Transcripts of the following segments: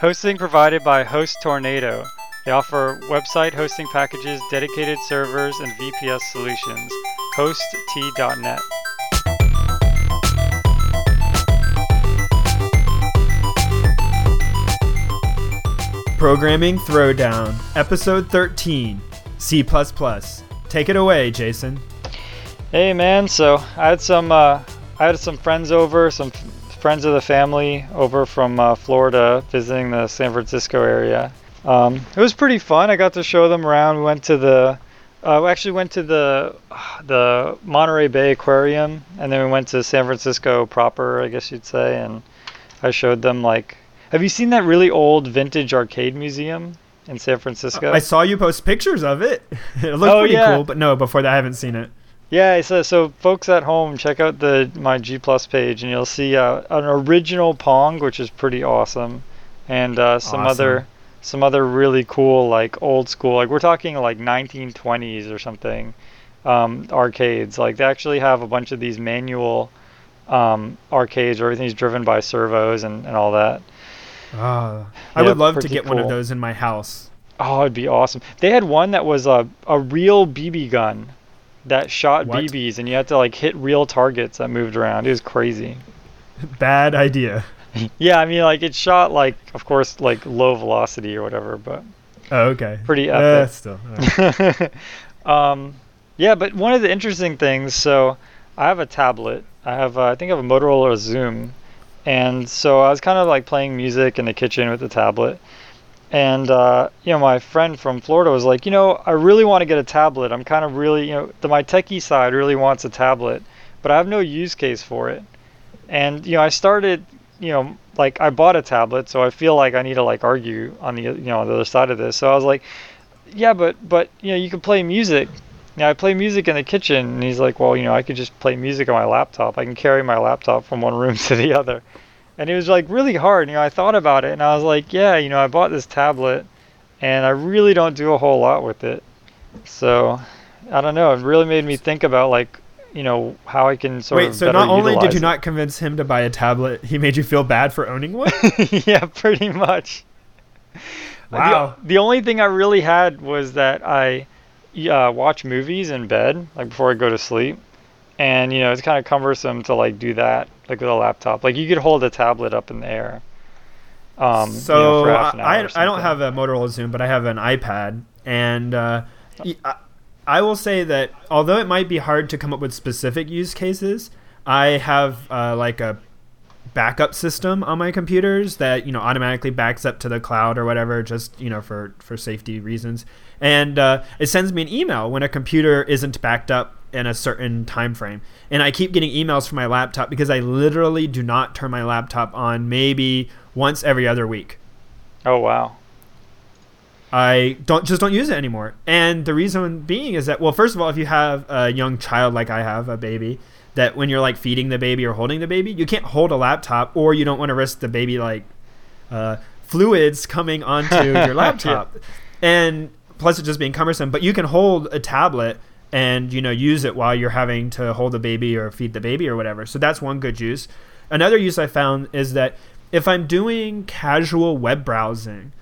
Hosting provided by Host Tornado. They offer website hosting packages, dedicated servers, and VPS solutions. HostT.net. Programming Throwdown, Episode 13, C++. Take it away, Jason. Hey man, so I had some uh, I had some friends over, some friends of the family over from uh, Florida visiting the San Francisco area. Um, it was pretty fun. I got to show them around. We went to the uh, we actually went to the the Monterey Bay Aquarium, and then we went to San Francisco proper, I guess you'd say, and I showed them like. Have you seen that really old vintage arcade museum in San Francisco? I saw you post pictures of it. it looked Oh, pretty yeah. cool, but no, before that I haven't seen it. Yeah, so so folks at home, check out the my G Plus page, and you'll see uh, an original Pong, which is pretty awesome, and uh, some Awesome. other some other really cool like old school, like we're talking like 1920s or something, um, arcades. Like they actually have a bunch of these manual um, arcades where everything's driven by servos and, and all that. Ah, I Yeah, would love to get one of those in my house. Oh, it'd be awesome. They had one that was a a real BB gun that shot What? BBs, and you had to like hit real targets that moved around. It was crazy. Bad idea. Yeah, I mean, like it shot like, of course, like low velocity or whatever, but Oh, okay. Pretty Uh, epic. still. alright. um, yeah. But one of the interesting things, so I have a tablet. I have, uh, I think, I have a Motorola Xoom, and so I was kind of like playing music in the kitchen with the tablet. And uh, you know, my friend from Florida was like, you know, I really want to get a tablet. I'm kind of really, you know, the my techie side really wants a tablet, but I have no use case for it. And you know, I started, you know, like I bought a tablet, so I feel like I need to like argue on the, you know, on the other side of this. So I was like, yeah, but but you know, you can play music. Yeah, I play music in the kitchen, and he's like, well, you know, I could just play music on my laptop. I can carry my laptop from one room to the other. And it was like really hard. You know, I thought about it, and I was like, yeah, you know, I bought this tablet, and I really don't do a whole lot with it. So, I don't know. It really made me think about like, you know, how I can sort Wait, of so not only did you it. not convince him to buy a tablet, he made you feel bad for owning one? yeah, pretty much. Wow. The, the only thing I really had was that I uh, watch movies in bed, like before I go to sleep. And, you know, it's kind of cumbersome to, like, do that, like, with a laptop. Like, you could hold a tablet up in the air. Um, you know, so for half an I, I don't have a Motorola Xoom, but I have an iPad, and uh, I, I will say that although it might be hard to come up with specific use cases, I have uh, like a backup system on my computers that you know automatically backs up to the cloud or whatever, just you know for for safety reasons, and uh, it sends me an email when a computer isn't backed up in a certain time frame and i keep getting emails from my laptop because i literally do not turn my laptop on maybe once every other week Oh, wow. I don't just don't use it anymore. And the reason being is that well, first of all, if you have a young child like I have, a baby, that when you're like feeding the baby or holding the baby, you can't hold a laptop, or you don't want to risk the baby like uh, fluids coming onto your laptop, and plus it just being cumbersome. But you can hold a tablet and you know use it while you're having to hold the baby or feed the baby or whatever. So that's one good use. Another use I found is that if I'm doing casual web browsing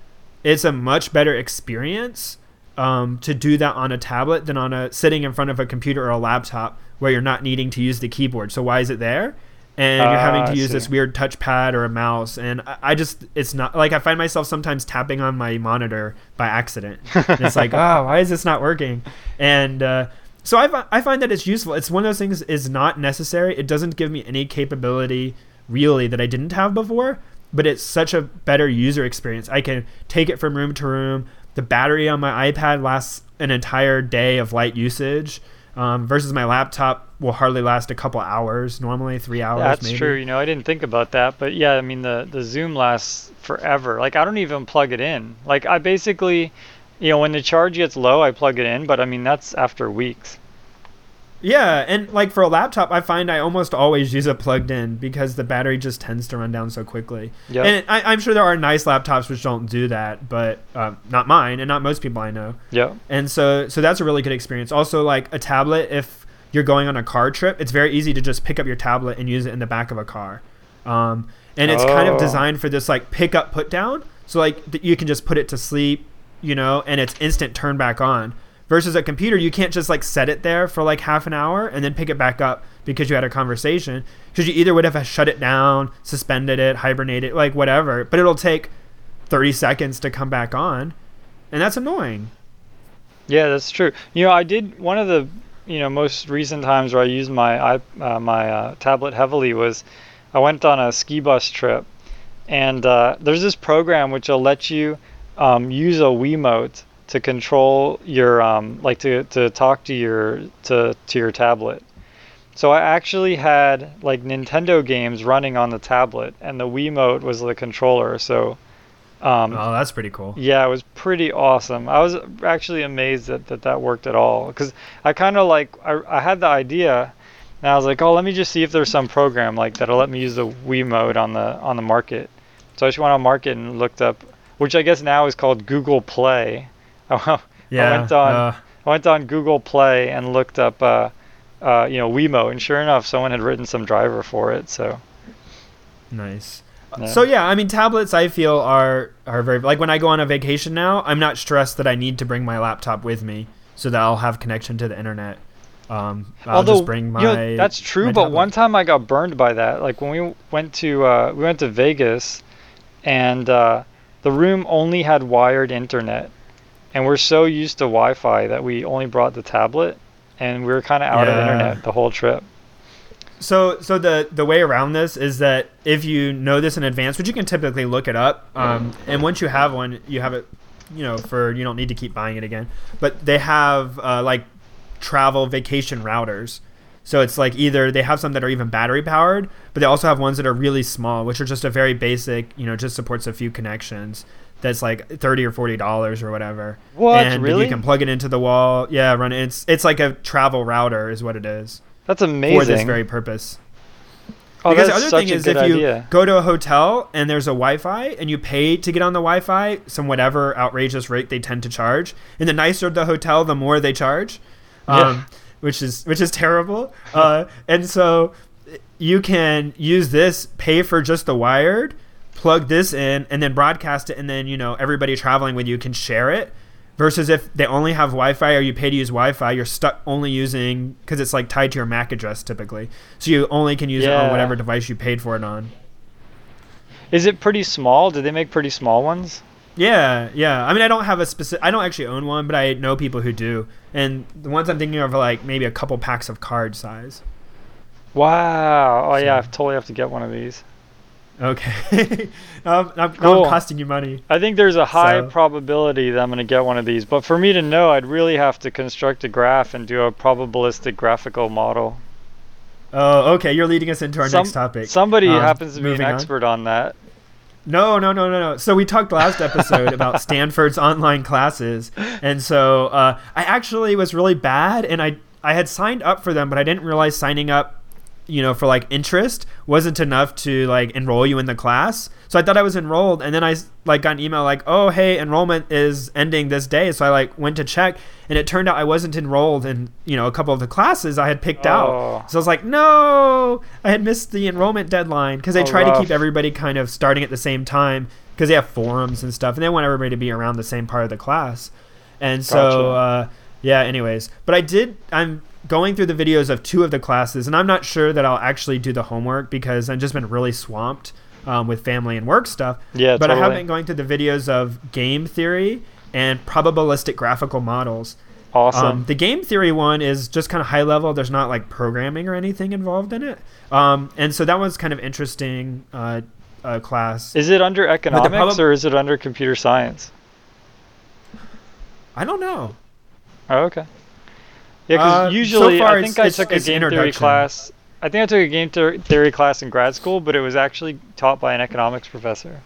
it's a much better experience um, to do that on a tablet than on a sitting in front of a computer or a laptop where you're not needing to use the keyboard. So why is it there? And you're having Ah, to I use this weird touchpad or a mouse, and I, I just it's not like I find myself sometimes tapping on my monitor by accident. And it's like, oh, why is this not working? And uh, so I, I find that it's useful. It's one of those things is not necessary. It doesn't give me any capability really that I didn't have before, but it's such a better user experience. I can take it from room to room. The battery on my iPad lasts an entire day of light usage. Um, versus my laptop will hardly last a couple hours normally three hours That's maybe. true. You know, I didn't think about that, but yeah, I mean the the Xoom lasts forever. Like I don't even plug it in. Like I basically, you know, when the charge gets low, I plug it in, but I mean that's after weeks. Yeah, and like for a laptop, I find I almost always use it plugged in because the battery just tends to run down so quickly. Yep. And I, I'm sure there are nice laptops which don't do that, but uh, not mine and not most people I know. Yeah. And so, so that's a really good experience. Also, like a tablet, if you're going on a car trip, it's very easy to just pick up your tablet and use it in the back of a car. Um, and it's kind of Oh. designed for this like pick up, put down. So like th- you can just put it to sleep, you know, and it's instant turn back on. Versus a computer, you can't just like set it there for like half an hour and then pick it back up because you had a conversation. Because you either would have shut it down, suspended it, hibernated, like whatever. But it'll take 30 seconds to come back on, and that's annoying. Yeah, that's true. You know, I did one of the you know most recent times where I used my uh, my uh, tablet heavily was I went on a ski bus trip, and uh, there's this program which will let you um, use a Wiimote to control your um, like to, to talk to your to to your tablet. So I actually had like Nintendo games running on the tablet, and the Wii Wiimote was the controller. So um, oh, that's pretty cool. Yeah, it was pretty awesome. I was actually amazed that that, that worked at all because I kind of like I, I had the idea, and I was like, oh, let me just see if there's some program like that'll let me use the Wii Wiimote on the on the market. So I just went on market and looked up, which I guess now is called Google Play. yeah, I went on uh, I went on Google Play and looked up, uh, uh, you know, Wiimote, and sure enough, someone had written some driver for it. So nice. So yeah, I mean tablets I feel are are very like when I go on a vacation now, I'm not stressed that I need to bring my laptop with me so that I'll have connection to the internet. Um, I'll Although, just bring my. You know, that's true, but one time I got burned by that. Like when we went to uh, we went to Vegas, and uh, the room only had wired internet, and we're so used to Wi-Fi that we only brought the tablet, and we were kind of out yeah. of internet the whole trip. So, so the the way around this is that if you know this in advance, which you can typically look it up, um, and once you have one, you have it, you know, for you don't need to keep buying it again. But they have uh, like travel vacation routers. So it's like either they have some that are even battery powered, but they also have ones that are really small, which are just a very basic, you know, just supports a few connections. That's like thirty or forty dollars or whatever. What and really? You can plug it into the wall. Yeah, run it. It's it's like a travel router, is what it is. That's amazing. For this very purpose. Oh, because the other thing is, if you idea. go to a hotel and there's a Wi-Fi and you pay to get on the Wi-Fi, some whatever outrageous rate they tend to charge, and the nicer the hotel, the more they charge, um, which is which is terrible. uh, and so you can use this, pay for just the wired, plug this in, and then broadcast it, and then you know everybody traveling with you can share it Versus if they only have Wi-Fi or you pay to use Wi-Fi, you're stuck only using because it's like tied to your MAC address typically. So you only can use yeah. it on whatever device you paid for it on. Is it pretty small? Do they make pretty small ones? Yeah, yeah. I mean, I don't have a specific. I don't actually own one, but I know people who do, and the ones I'm thinking of are like maybe a couple packs of card size. Wow. Oh so. yeah, I totally have to get one of these. Okay. um, I'm, cool. I'm costing you money. I think there's a high so. probability that I'm going to get one of these, but for me to know, I'd really have to construct a graph and do a probabilistic graphical model. Oh, okay. You're leading us into our Some, next topic. Somebody um, happens to be an expert on. on that. No, no, no, no, no. So we talked last episode about Stanford's online classes, and so uh, I actually was really bad, and I I had signed up for them, but I didn't realize signing up you know, for like interest wasn't enough to like enroll you in the class. So I thought I was enrolled, and then I like got an email like, "Oh, hey, enrollment is ending this day." So I like went to check, and it turned out I wasn't enrolled in you know a couple of the classes I had picked oh. out. So I was like, "No, I had missed the enrollment deadline because they oh, try rough. to keep everybody kind of starting at the same time because they have forums and stuff, and they want everybody to be around the same part of the class." And so, gotcha. uh, yeah. Anyways, but I did. I'm going through the videos of two of the classes, and I'm not sure that I'll actually do the homework because I've just been really swamped um, with family and work stuff. Yeah, but totally. I have been going through the videos of game theory and probabilistic graphical models. Awesome. Um, the game theory one is just kind of high level. There's not like programming or anything involved in it, um, and so that was kind of interesting uh, uh, class. Is it under economics prob- or is it under computer science? I don't know. Oh, okay. Yeah, because uh, usually so I think I took a game theory class. I think I took a game theory class in grad school, but it was actually taught by an economics professor.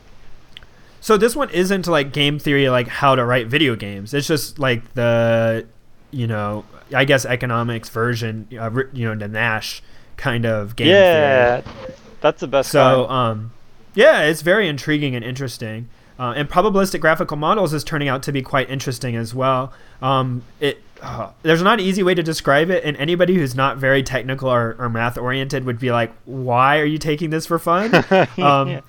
So this one isn't like game theory, like how to write video games. It's just like the, you know, I guess economics version, uh, you know, the Nash kind of game yeah, theory. that's the best. So, um, yeah, it's very intriguing and interesting. Uh, and probabilistic graphical models is turning out to be quite interesting as well. Um, it uh, there's not an easy way to describe it, and anybody who's not very technical or, or math oriented would be like, "Why are you taking this for fun?" um, yeah.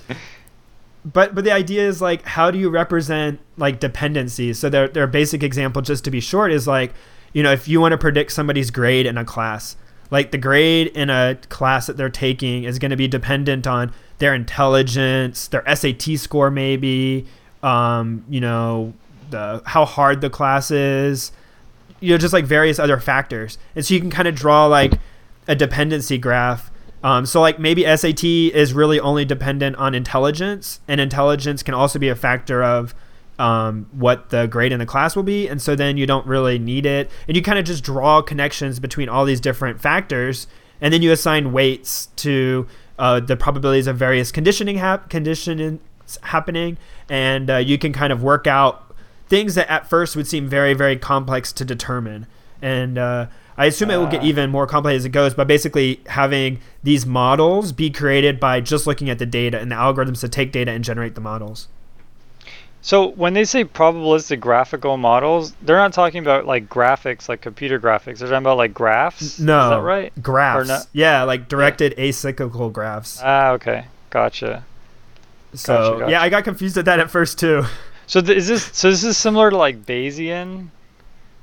but but the idea is like how do you represent like dependencies so their their basic example just to be short is like you know if you want to predict somebody's grade in a class like the grade in a class that they're taking is going to be dependent on their intelligence their SAT score maybe um, you know the how hard the class is you know just like various other factors. And so you can kind of draw like a dependency graph. Um, so like maybe SAT is really only dependent on intelligence, and intelligence can also be a factor of um, what the grade in the class will be, and so then you don't really need it, and you kind of just draw connections between all these different factors, and then you assign weights to uh, the probabilities of various conditioning hap- happening, and uh, you can kind of work out things that at first would seem very very complex to determine, and uh, I assume it will get even more complex as it goes, but basically having these models be created by just looking at the data and the algorithms to take data and generate the models. So when they say probabilistic graphical models, they're not talking about like graphics, like computer graphics. They're talking about like graphs. No, is that right? Graphs. not? Yeah, like directed acyclical graphs. Ah, okay, gotcha. so gotcha, gotcha. yeah, I got confused at that at first too. So th- is this so? This is similar to like Bayesian.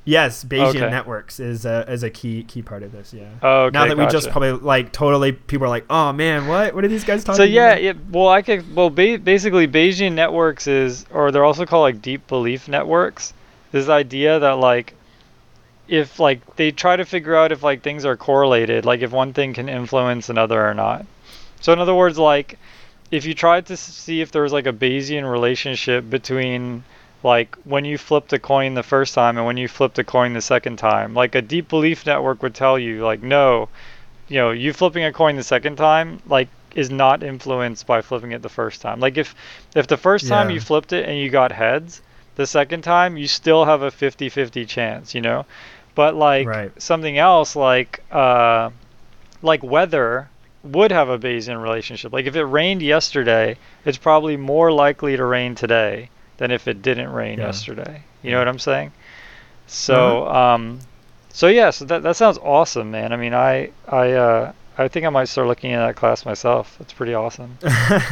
yes, Bayesian Okay. networks is a is a key key part of this. Yeah. Oh, okay, now that we just probably like totally people are like, oh man, what what are these guys talking? About? So yeah, about? it, well, I could well ba- basically Bayesian networks is, or they're also called like deep belief networks. This idea that like, if like they try to figure out if like things are correlated, like if one thing can influence another or not. So in other words, like, if you tried to see if there was like a Bayesian relationship between like when you flipped a coin the first time and when you flipped a coin the second time, like a deep belief network would tell you like no, you know, you flipping a coin the second time, like, is not influenced by flipping it the first time. Like, if if the first time Yeah. you flipped it and you got heads, the second time you still have a 50-50 chance, you know. But like Right. something else, like uh, like weather would have a Bayesian relationship. Like if it rained yesterday, it's probably more likely to rain today than if it didn't rain Yeah. yesterday. You know what I'm saying? So um, so yeah, so that that sounds awesome, man. I mean, I I uh, I think I might start looking at that class myself. That's pretty awesome.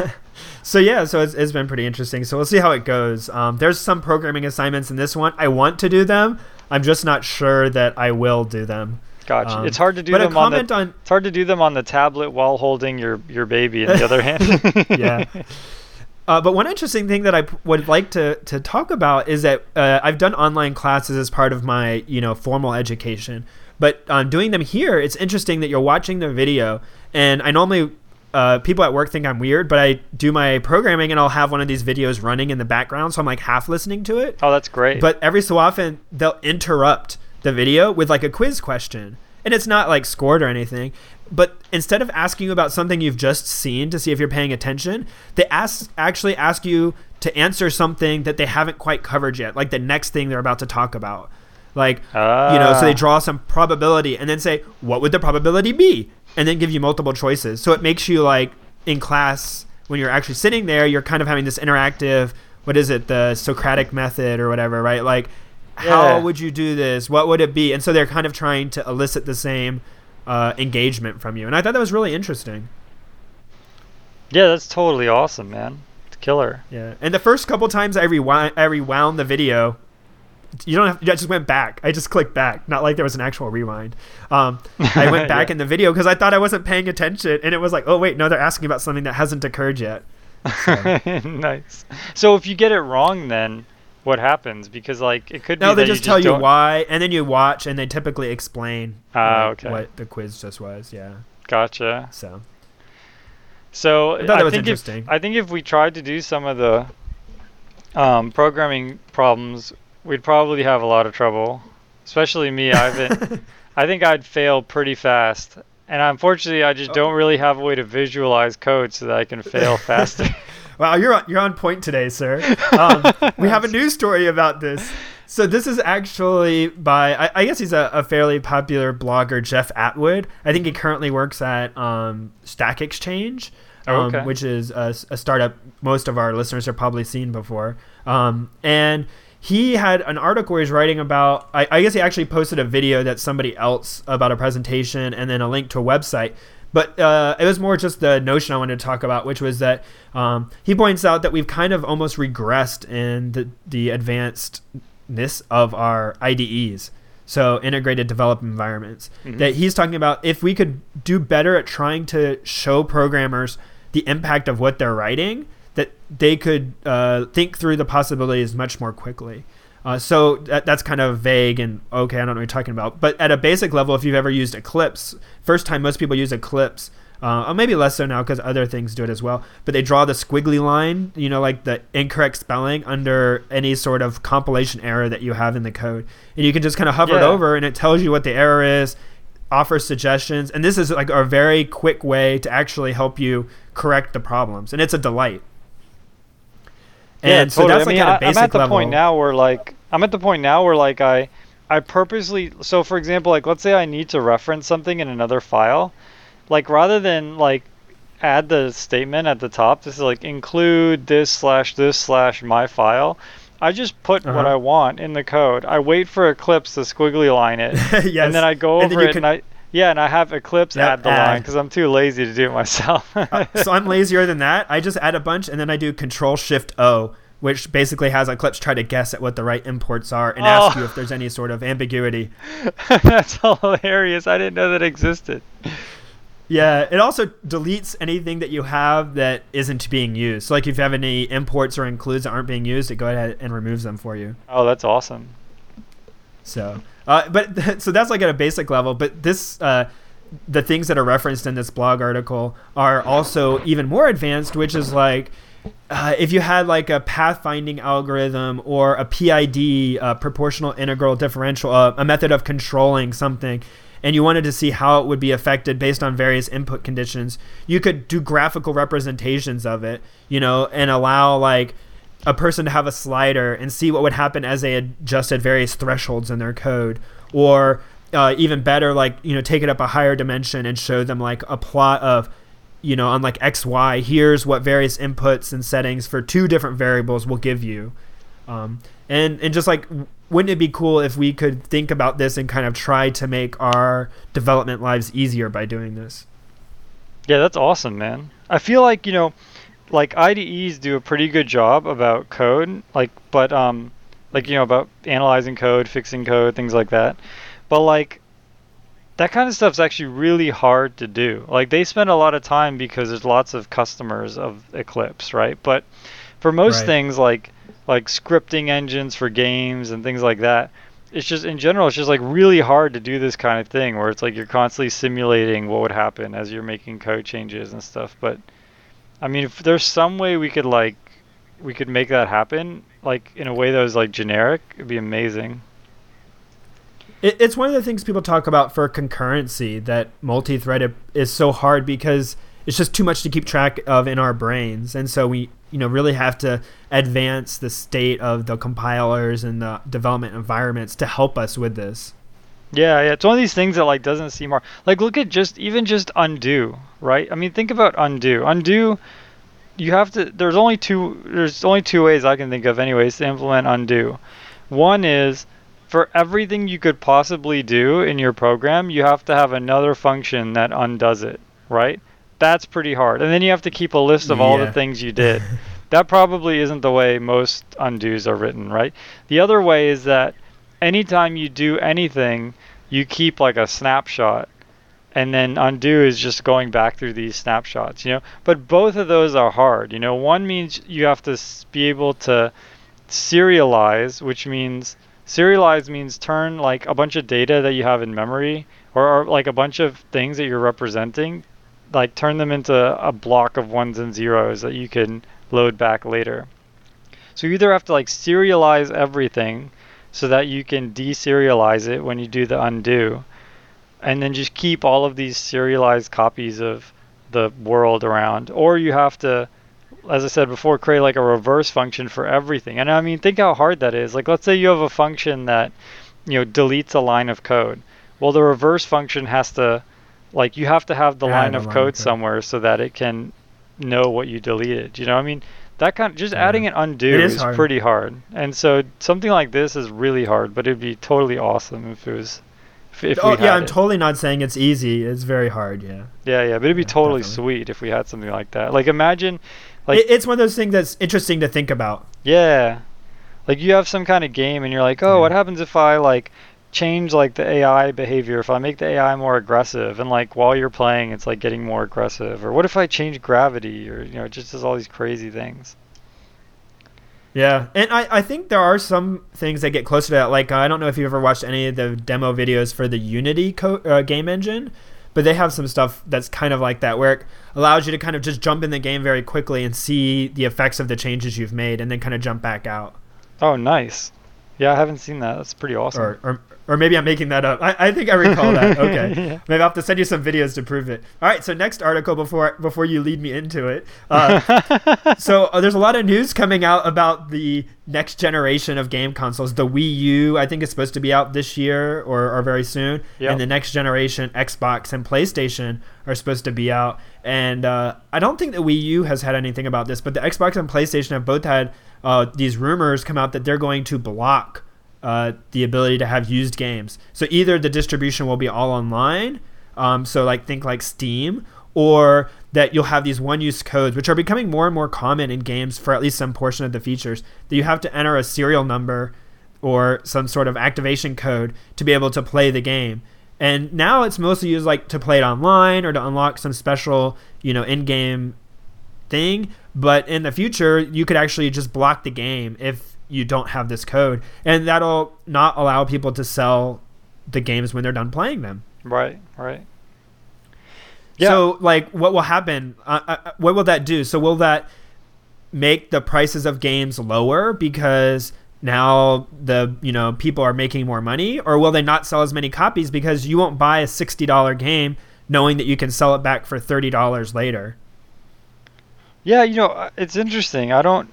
so yeah, so it's, it's been pretty interesting. So we'll see how it goes. Um, there's some programming assignments in this one. I want to do them. I'm just not sure that I will do them. Gotcha. Um, it's hard to do them on the on it's hard to do them on the tablet while holding your your baby in the other hand. Yeah. Uh, but one interesting thing that I would like to, to talk about is that uh, I've done online classes as part of my you know formal education, but um, doing them here, it's interesting that you're watching the video, and I normally uh, people at work think I'm weird, but I do my programming and I'll have one of these videos running in the background, so I'm like half listening to it. Oh, that's great. But every so often they'll interrupt the video with like a quiz question. And it's not like scored or anything. But instead of asking you about something you've just seen to see if you're paying attention, they ask actually ask you to answer something that they haven't quite covered yet, like the next thing they're about to talk about. Like you know, so they Ah. draw some probability and then say, what would the probability be? And then give you multiple choices. So it makes you like in class when you're actually sitting there, you're kind of having this interactive what is it, the Socratic method or whatever, right? Like how would you do this? What would it be? And so they're kind of trying to elicit the same uh, engagement from you. And I thought that was really interesting. yeah, that's totally awesome, man. It's killer. Yeah. And the first couple times I rewound, I rewound the video, you don't have. I just went back. I just clicked back. Not like there was an actual rewind. Um, I went back Yeah. in the video because I thought I wasn't paying attention, and it was like, oh wait, no, they're asking about something that hasn't occurred yet. So- nice. So if you get it wrong, then what happens? Because like it could no, be they just you tell you don't- why, and then you watch, and they typically explain Ah, like, okay. what the quiz just was. Yeah. Gotcha. So So I was think. If, I think if we tried to do some of the um, programming problems, we'd probably have a lot of trouble. Especially me. I've I think I'd fail pretty fast. And unfortunately, I just Oh. don't really have a way to visualize code so that I can fail faster. Wow, you're on, you're on point today, sir. Um, we have a news story about this. So this is actually by I, I guess he's a, a fairly popular blogger, Jeff Atwood. I think he currently works at um, Stack Exchange, um, Oh, okay. which is a startup most of our listeners have probably seen before. Um, and he had an article where he's writing about. I, I guess he actually posted a video that somebody else about a presentation, and then a link to a website. But uh, it was more just the notion I wanted to talk about, which was that um, he points out that we've kind of almost regressed in the, the advancedness of our IDEs, so integrated development environments. Mm-hmm. That he's talking about if we could do better at trying to show programmers the impact of what they're writing, that they could uh, think through the possibilities much more quickly. Uh, so that, that's kind of vague and okay, I don't know what you're talking about. But at a basic level, if you've ever used Eclipse, first time most people use Eclipse, uh, maybe less so now because other things do it as well. But they draw the squiggly line, you know, like the incorrect spelling under any sort of compilation error that you have in the code, and you can just kind of hover yeah. it over, and it tells you what the error is, offers suggestions, and this is like a very quick way to actually help you correct the problems, and it's a delight. And yeah, so totally. that's like I mean, at a basic I'm at the level. point now where like I'm at the point now where like I I purposely so for example like let's say I need to reference something in another file, like rather than like add the statement at the top, this is like include this slash this slash my file. I just put uh-huh. what I want in the code. I wait for Eclipse to squiggly line it, yes. and then I go over it can... and I yeah, and I have Eclipse yep, add the add. line because I'm too lazy to do it myself. uh, so I'm lazier than that. I just add a bunch and then I do Control Shift O which basically has Eclipse try to guess at what the right imports are and oh. ask you if there's any sort of ambiguity. That's hilarious. I didn't know that existed. Yeah, it also deletes anything that you have that isn't being used. So, like if you have any imports or includes that aren't being used, it go ahead and removes them for you. Oh, that's awesome. So, uh, but so that's like at a basic level. But this, uh, the things that are referenced in this blog article are also even more advanced, which is like uh, if you had like a pathfinding algorithm or a PID, uh, proportional integral differential, uh, a method of controlling something, and you wanted to see how it would be affected based on various input conditions, you could do graphical representations of it, you know, and allow like a person to have a slider and see what would happen as they adjusted various thresholds in their code, or uh, even better, like you know, take it up a higher dimension and show them like a plot of you know, on like X, Y, here's what various inputs and settings for two different variables will give you. Um, and, and just like, wouldn't it be cool if we could think about this and kind of try to make our development lives easier by doing this? Yeah, that's awesome, man. I feel like, you know, like IDEs do a pretty good job about code, like, but, um, like, you know, about analyzing code, fixing code, things like that. But, like, that kind of stuff's actually really hard to do. Like they spend a lot of time because there's lots of customers of Eclipse, right? But for most right. things like like scripting engines for games and things like that, it's just in general it's just like really hard to do this kind of thing where it's like you're constantly simulating what would happen as you're making code changes and stuff. But I mean, if there's some way we could like we could make that happen like in a way that was like generic, it'd be amazing. It, it's one of the things people talk about for concurrency that multi-threaded is so hard because it's just too much to keep track of in our brains, and so we you know really have to advance the state of the compilers and the development environments to help us with this. Yeah, yeah, it's one of these things that like doesn't seem hard. Like look at just even just undo, right? I mean, think about undo. Undo you have to there's only two there's only two ways I can think of anyways to implement undo. One is for everything you could possibly do in your program, you have to have another function that undoes it, right? That's pretty hard. And then you have to keep a list of yeah. all the things you did. that probably isn't the way most undos are written, right? The other way is that anytime you do anything, you keep like a snapshot. And then undo is just going back through these snapshots, you know? But both of those are hard. You know, one means you have to be able to serialize, which means serialize means turn like a bunch of data that you have in memory or, or, like a bunch of things that you're representing like turn them into a block of ones and zeros that you can load back later so you either have to like serialize everything so that you can deserialize it when you do the undo and then just keep all of these serialized copies of the world around or you have to as I said before, create like a reverse function for everything. And I mean, think how hard that is. Like, let's say you have a function that, you know, deletes a line of code. Well, the reverse function has to, like, you have to have the line of line code somewhere so that it can know what you deleted. You know, I mean, that kind of just yeah. adding an undo is, is hard. pretty hard. And so something like this is really hard, but it'd be totally awesome if it was If, if oh we yeah, had I'm it. totally not saying it's easy. It's very hard. Yeah. Yeah, yeah, but it'd be Yeah, totally definitely. sweet if we had something like that. Like imagine, like it, it's one of those things that's interesting to think about. yeah, like you have some kind of game and you're like, oh, Yeah. what happens if I like change like the AI behavior? If I make the AI more aggressive and like while you're playing, it's like getting more aggressive. Or what if I change gravity? Or you know, it just does all these crazy things. Yeah, and I, I think there are some things that get closer to that. Like I don't know if you've ever watched any of the demo videos for the Unity co- uh, game engine, but they have some stuff that's kind of like that, where it allows you to kind of just jump in the game very quickly and see the effects of the changes you've made, and then kind of jump back out. Oh, nice. Yeah, I haven't seen that. That's pretty awesome. Or, or or maybe I'm making that up. I, I think I recall that. Okay, Yeah. maybe I'll have to send you some videos to prove it. All right, so next article before before you lead me into it. Uh, so uh, there's a lot of news coming out about the next generation of game consoles. The Wii U, I think, is supposed to be out this year or, or very soon, Yep. and the next generation Xbox and PlayStation are supposed to be out. And uh, I don't think the Wii U has had anything about this, but the Xbox and PlayStation have both had uh, these rumors come out that they're going to block uh, the ability to have used games. So either the distribution will be all online, um, so like think like Steam, or that you'll have these one-use codes, which are becoming more and more common in games for at least some portion of the features. That you have to enter a serial number or some sort of activation code to be able to play the game. And now it's mostly used like to play it online or to unlock some special, you know, in-game thing. But in the future, you could actually just block the game if you don't have this code, and that'll not allow people to sell the games when they're done playing them. right, right. Yeah. So, like, what will happen? Uh, uh, what will that do? So, will that make the prices of games lower because now the you know people are making more money, or will they not sell as many copies because you won't buy a sixty dollar game knowing that you can sell it back for thirty dollars later? Yeah, you know, uh, it's interesting. I don't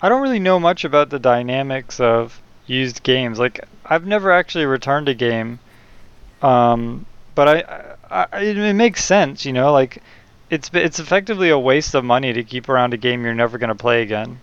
I don't really know much about the dynamics of used games. Like I've never actually returned a game. Um but I, I, I it makes sense, you know, like it's it's effectively a waste of money to keep around a game you're never going to play again.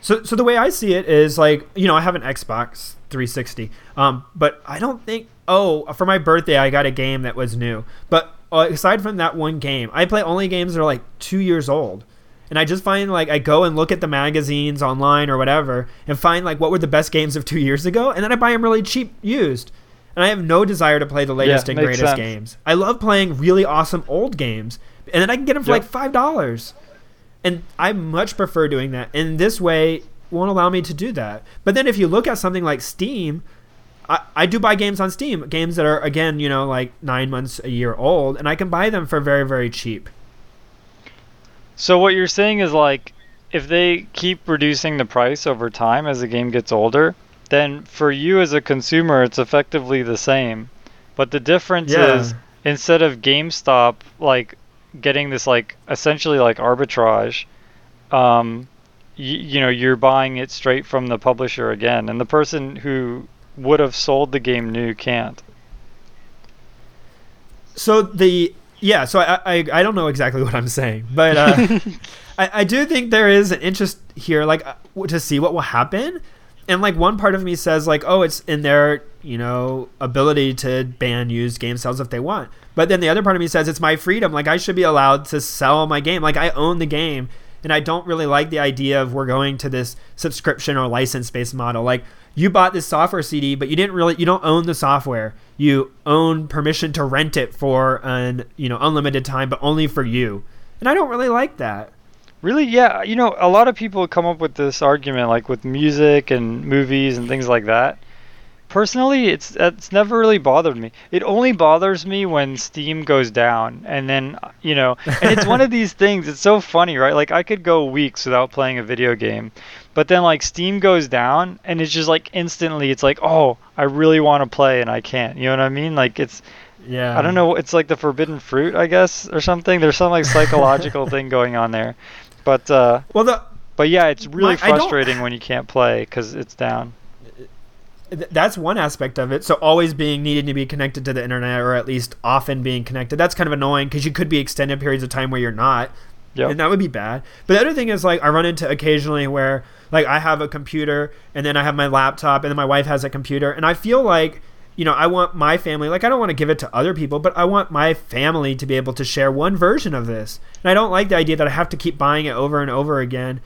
So, so the way I see it is like, you know, I have an Xbox 360, um, but I don't think. Oh, for my birthday, I got a game that was new. But uh, aside from that one game, I play only games that are like two years old, and I just find like I go and look at the magazines online or whatever, and find like what were the best games of two years ago, and then I buy them really cheap used. And I have no desire to play the latest and greatest sense. games. I love playing really awesome old games, and then I can get them for Yep. like five dollars and I much prefer doing that. And this way won't allow me to do that. But then if you look at something like Steam, I, I do buy games on Steam, games that are again, you know, like nine months, a year old, and I can buy them for very, very cheap. So what you're saying is like if they keep reducing the price over time as the game gets older, then for you as a consumer it's effectively the same. But the difference Yeah. is instead of GameStop like getting this like essentially like arbitrage, um, y- you know, you're buying it straight from the publisher again, and the person who would have sold the game new can't. So the yeah, so I, I I don't know exactly what I'm saying, but uh, I, I do think there is an interest here, like uh, to see what will happen. And like one part of me says, like, oh, it's in their you know ability to ban used game sales if they want. But then the other part of me says it's my freedom. Like I should be allowed to sell my game. Like I own the game, and I don't really like the idea of we're going to this subscription or license based model. Like you bought this software CD, but you didn't really you don't own the software. You own permission to rent it for an you know unlimited time, but only for you. And I don't really like that. Really, yeah. You know, a lot of people come up with this argument, like with music and movies and things like that. Personally, it's it's never really bothered me. It only bothers me when Steam goes down, and then you know, and it's one of these things. It's so funny, right? Like I could go weeks without playing a video game, but then like Steam goes down, and it's just like instantly, it's like, oh, I really want to play, and I can't. You know what I mean? Like it's Yeah. I don't know. It's like the forbidden fruit, I guess, or something. There's some like psychological thing going on there, but uh, Well, the but yeah, it's really My- frustrating when you can't play because it's down. that's one aspect of it. So always being needing to be connected to the internet, or at least often being connected. That's kind of annoying because you could be extended periods of time where you're not, Yep. and that would be bad. But the other thing is like I run into occasionally where like I have a computer and then I have my laptop and then my wife has a computer, and I feel like you know, I want my family, like, I don't want to give it to other people, but I want my family to be able to share one version of this. And I don't like the idea that I have to keep buying it over and over again.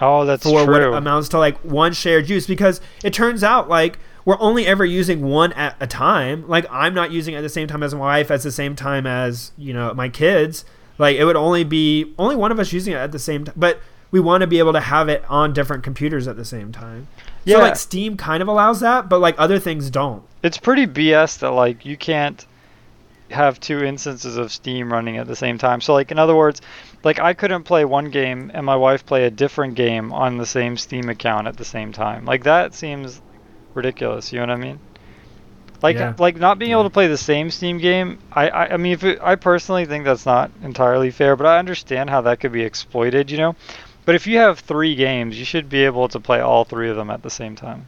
Oh, that's for true. what amounts to like one shared use because it turns out like we're only ever using one at a time. Like I'm not using it at the same time as my wife, at the same time as you know my kids. Like it would only be only one of us using it at the same time, but we want to be able to have it on different computers at the same time. Yeah. So like Steam kind of allows that, but like other things don't. It's pretty BS that like you can't have two instances of Steam running at the same time. So like in other words, like I couldn't play one game and my wife play a different game on the same Steam account at the same time. Like that seems ridiculous. You know what I mean? Like yeah. like not being able to play the same Steam game. I I, I mean, if it, I personally think that's not entirely fair, but I understand how that could be exploited. You know, but if you have three games, you should be able to play all three of them at the same time.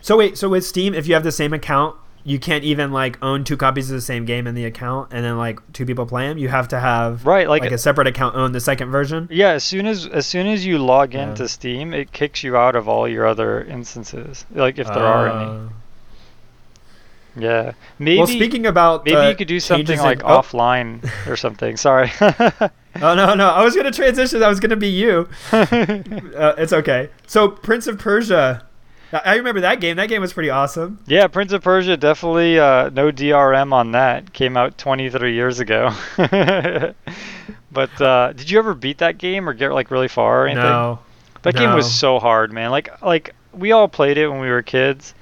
So wait, so with Steam, if you have the same account, you can't even like own two copies of the same game in the account and then like two people play them. You have to have right like, like a separate account own the second version. Yeah, as soon as as soon as you log yeah. into Steam, it kicks you out of all your other instances, like if there uh, are any. Uh. Yeah, maybe. Well, speaking about maybe you could do something like in, oh. offline or something. Sorry. oh no no! I was gonna transition. That was gonna be you. uh, it's okay. So Prince of Persia I remember that game. That game was pretty awesome. Yeah, Prince of Persia definitely uh, no DRM on that. Came out 23 years ago. but uh, did you ever beat that game or get like really far or anything? No. That no. game was so hard, man. Like like we all played it when we were kids,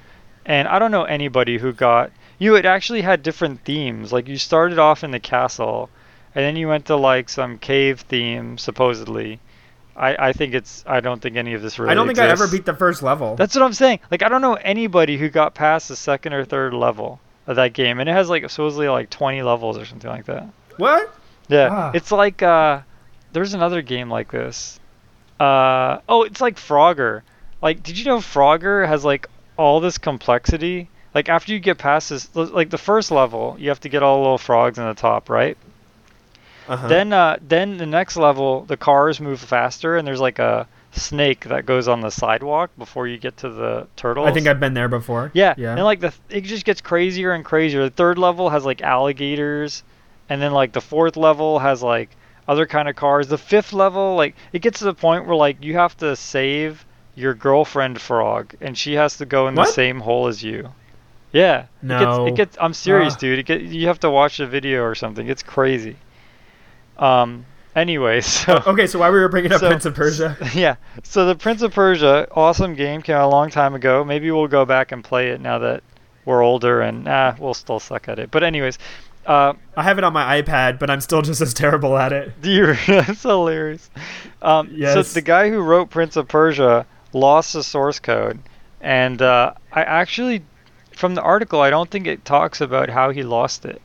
and I don't know anybody who got. You it actually had different themes. Like you started off in the castle, and then you went to like some cave theme supposedly I, I think it's I don't think any of this really. I don't think exists. I ever beat the first level. That's what I'm saying. Like I don't know anybody who got past the second or third level of that game, and it has like supposedly like 20 levels or something like that. What? Yeah, ah. it's like uh, there's another game like this. Uh, oh, it's like Frogger. Like, did you know Frogger has like all this complexity? Like after you get past this, like the first level, you have to get all the little frogs in the top, right? Uh-huh. Then uh, then the next level, the cars move faster, and there's like a snake that goes on the sidewalk before you get to the turtles. I think I've been there before. Yeah, yeah. And like the it just gets crazier and crazier. The third level has like alligators, and then like the fourth level has like other kind of cars. The fifth level, like it gets to the point where like you have to save your girlfriend frog, and she has to go in what? the same hole as you. Yeah. No. It gets, it gets I'm serious, uh. dude. It get, you have to watch a video or something. It's crazy. Um, anyway, so okay, so why were we were bringing up so, Prince of Persia? Yeah, so the Prince of Persia, awesome game, came out a long time ago. Maybe we'll go back and play it now that we're older, and ah, we'll still suck at it. But anyways, uh, I have it on my iPad, but I'm still just as terrible at it. That's hilarious. Um, yes. So the guy who wrote Prince of Persia lost the source code, and uh, I actually, from the article, I don't think it talks about how he lost it.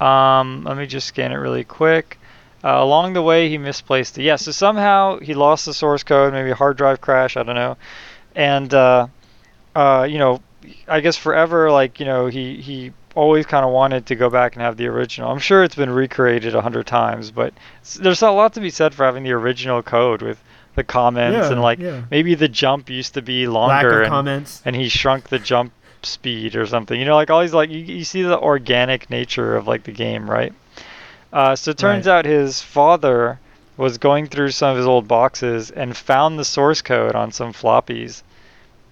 Um, let me just scan it really quick. Uh, along the way, he misplaced it. Yeah, so somehow he lost the source code, maybe a hard drive crash, I don't know. And, uh, uh, you know, I guess forever, like, you know, he, he always kind of wanted to go back and have the original. I'm sure it's been recreated a hundred times, but there's a lot to be said for having the original code with the comments yeah, and like yeah. maybe the jump used to be longer and, comments. and he shrunk the jump speed or something. You know, like all these like you, you see the organic nature of like the game, right? Uh, so it turns right. out his father was going through some of his old boxes and found the source code on some floppies.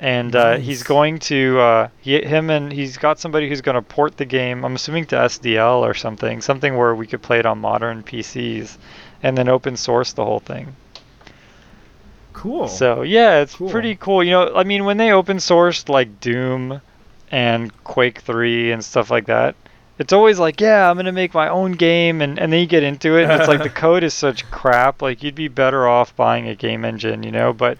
And uh, he's going to uh, he, him and he's got somebody who's going to port the game. I'm assuming to SDL or something, something where we could play it on modern PCs, and then open source the whole thing. Cool. So yeah, it's cool. pretty cool. You know, I mean, when they open sourced like Doom and Quake 3 and stuff like that. It's always like, yeah, I'm gonna make my own game, and, and then you get into it, and it's like the code is such crap. Like you'd be better off buying a game engine, you know. But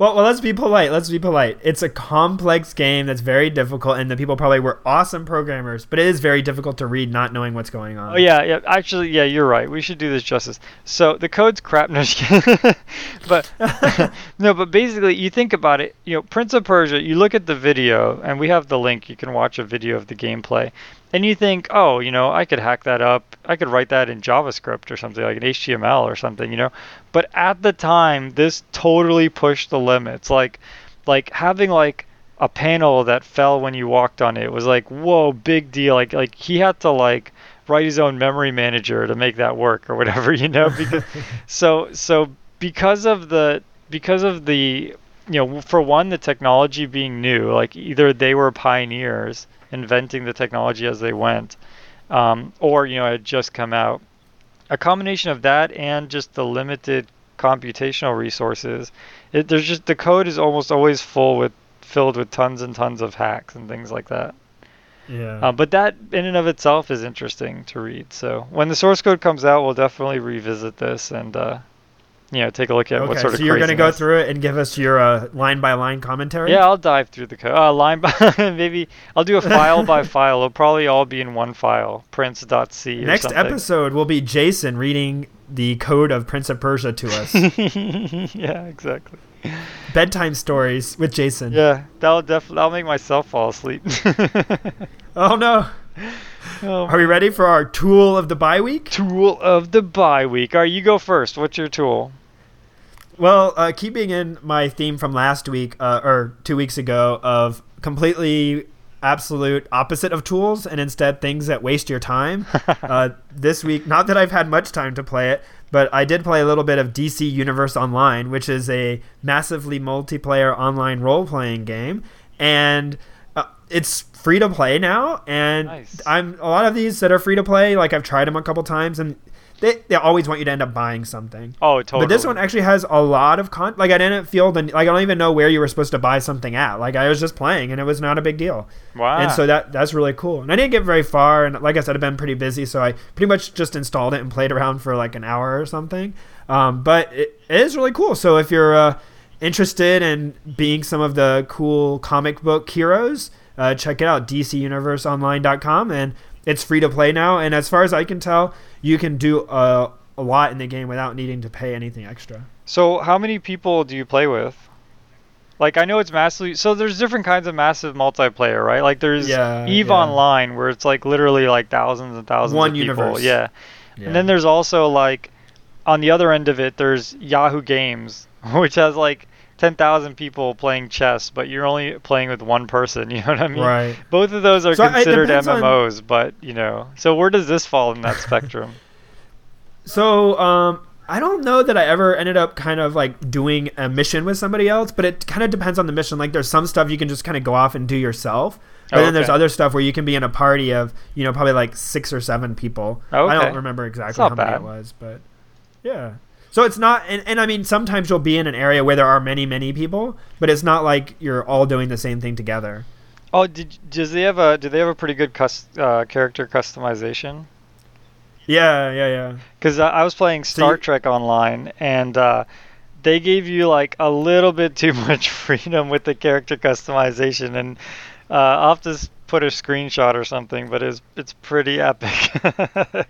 well, well, let's be polite. Let's be polite. It's a complex game that's very difficult, and the people probably were awesome programmers, but it is very difficult to read not knowing what's going on. Oh yeah, yeah. Actually, yeah, you're right. We should do this justice. So the code's crap, no, but no, but basically, you think about it. You know, Prince of Persia. You look at the video, and we have the link. You can watch a video of the gameplay and you think, oh, you know, I could hack that up. I could write that in JavaScript or something like an HTML or something, you know. But at the time, this totally pushed the limits. Like, like having like a panel that fell when you walked on it. Was like, whoa, big deal. Like like he had to like write his own memory manager to make that work or whatever, you know, because so so because of the because of the you know, for one the technology being new, like either they were pioneers inventing the technology as they went, um, or you know, it had just come out. A combination of that and just the limited computational resources, it, there's just the code is almost always full with filled with tons and tons of hacks and things like that. Yeah. Uh, but that in and of itself is interesting to read. So when the source code comes out, we'll definitely revisit this and uh, you know take a look at okay, what sort of. so you're going to go through it and give us your uh, line by line commentary. Yeah, I'll dive through the code. Uh, line by maybe I'll do a file by file. It'll probably all be in one file, prince.c. or Next something. episode will be Jason reading the code of Prince of Persia to us. yeah, exactly. Bedtime stories with Jason. Yeah, that'll definitely that'll make myself fall asleep. Oh no. Oh, Are we ready for our tool of the bye week? tool of the bye week. All right, you go first. What's your tool? Well, uh, keeping in my theme from last week uh, or two weeks ago of completely absolute opposite of tools and instead things that waste your time. uh, this week, not that I've had much time to play it, but I did play a little bit of DC Universe Online, which is a massively multiplayer online role playing game. And uh, it's free to play now. And Nice. I'm a lot of these that are free to play, like I've tried them a couple times and they, they always want you to end up buying something. Oh, totally. But this one actually has a lot of con. Like I didn't feel the like I don't even know where you were supposed to buy something at. Like I was just playing and it was not a big deal. Wow. And so that that's really cool. And I didn't get very far. And like I said, I've been pretty busy, so I pretty much just installed it and played around for like an hour or something. Um, but it, it is really cool. So if you're uh, interested in being some of the cool comic book heroes, uh, check it out. DCUniverseOnline.com and it's free to play now. And as far as I can tell, you can do a, a lot in the game without needing to pay anything extra. So, how many people do you play with? Like, I know it's massively. So, there's different kinds of massive multiplayer, right? Like, there's Yeah, Eve yeah. Online, where it's like literally like thousands and thousands One of people. universe. Yeah. And then there's also like, on the other end of it, there's Yahoo Games, which has like 10,000 people playing chess, but you're only playing with one person. You know what I mean? right. Both of those are So, considered depends on- MMOs, but you know. So, where does this fall in that spectrum? So, um, I don't know that I ever ended up kind of like doing a mission with somebody else, but it kind of depends on the mission. Like, there's some stuff you can just kind of go off and do yourself, but Oh, then there's okay. other stuff where you can be in a party of, you know, probably like six or seven people. Oh, I don't remember exactly how many it was, but yeah. So it's not, and, and I mean, sometimes you'll be in an area where there are many, many people, but it's not like you're all doing the same thing together. Oh, did does they have a do they have a pretty good cus, uh, character customization? Yeah, yeah, yeah. Because I was playing So Star you- Trek Online, and uh, they gave you like a little bit too much freedom with the character customization, and uh, I'll have to put a screenshot or something, but it's it's pretty epic.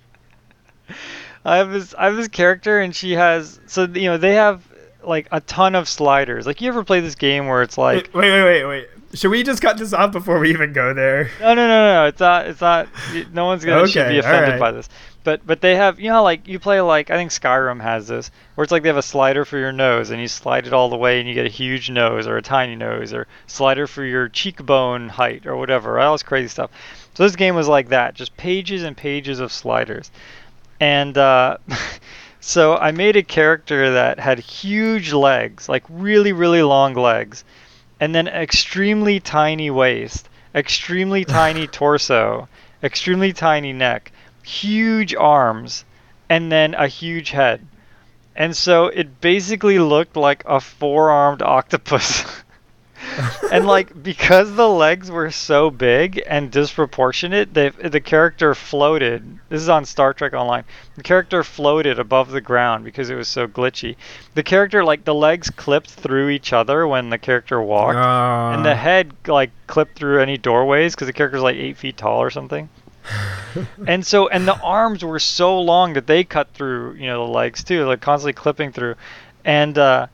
I have this I have this character, and she has so you know they have like a ton of sliders. Like you ever play this game where it's like wait, wait, wait, wait. Should we just cut this off before we even go there? No, no, no, no. It's not. It's not. No one's gonna Okay, be offended alright. by this. But but they have. You know, like you play like I think Skyrim has this, where it's like they have a slider for your nose, and you slide it all the way, and you get a huge nose or a tiny nose, or slider for your cheekbone height or whatever. All this crazy stuff. So this game was like that, just pages and pages of sliders, and. uh So I made a character that had huge legs, like really, really long legs, and then extremely tiny waist, extremely tiny torso, extremely tiny neck, huge arms, and then a huge head. And so it basically looked like a four-armed octopus. and like because the legs were so big and disproportionate, the the character floated. This is on Star Trek Online. The character floated above the ground because it was so glitchy. The character like the legs clipped through each other when the character walked, and the Uh, head like clipped through any doorways because the character's like eight feet tall or something. and so and the arms were so long that they cut through you know the legs too, like constantly clipping through, and. uh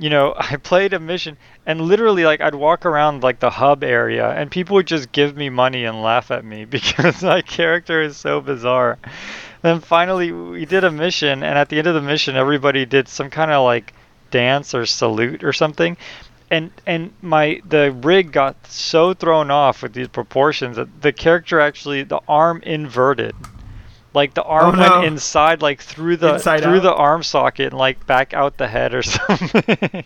you know, I played a mission and literally like I'd walk around like the hub area and people would just give me money and laugh at me because my character is so bizarre. Then finally we did a mission and at the end of the mission everybody did some kind of like dance or salute or something and and my the rig got so thrown off with these proportions that the character actually the arm inverted. Like the arm Oh, no. went inside, like through the Inside through out? the arm socket, and like back out the head or something.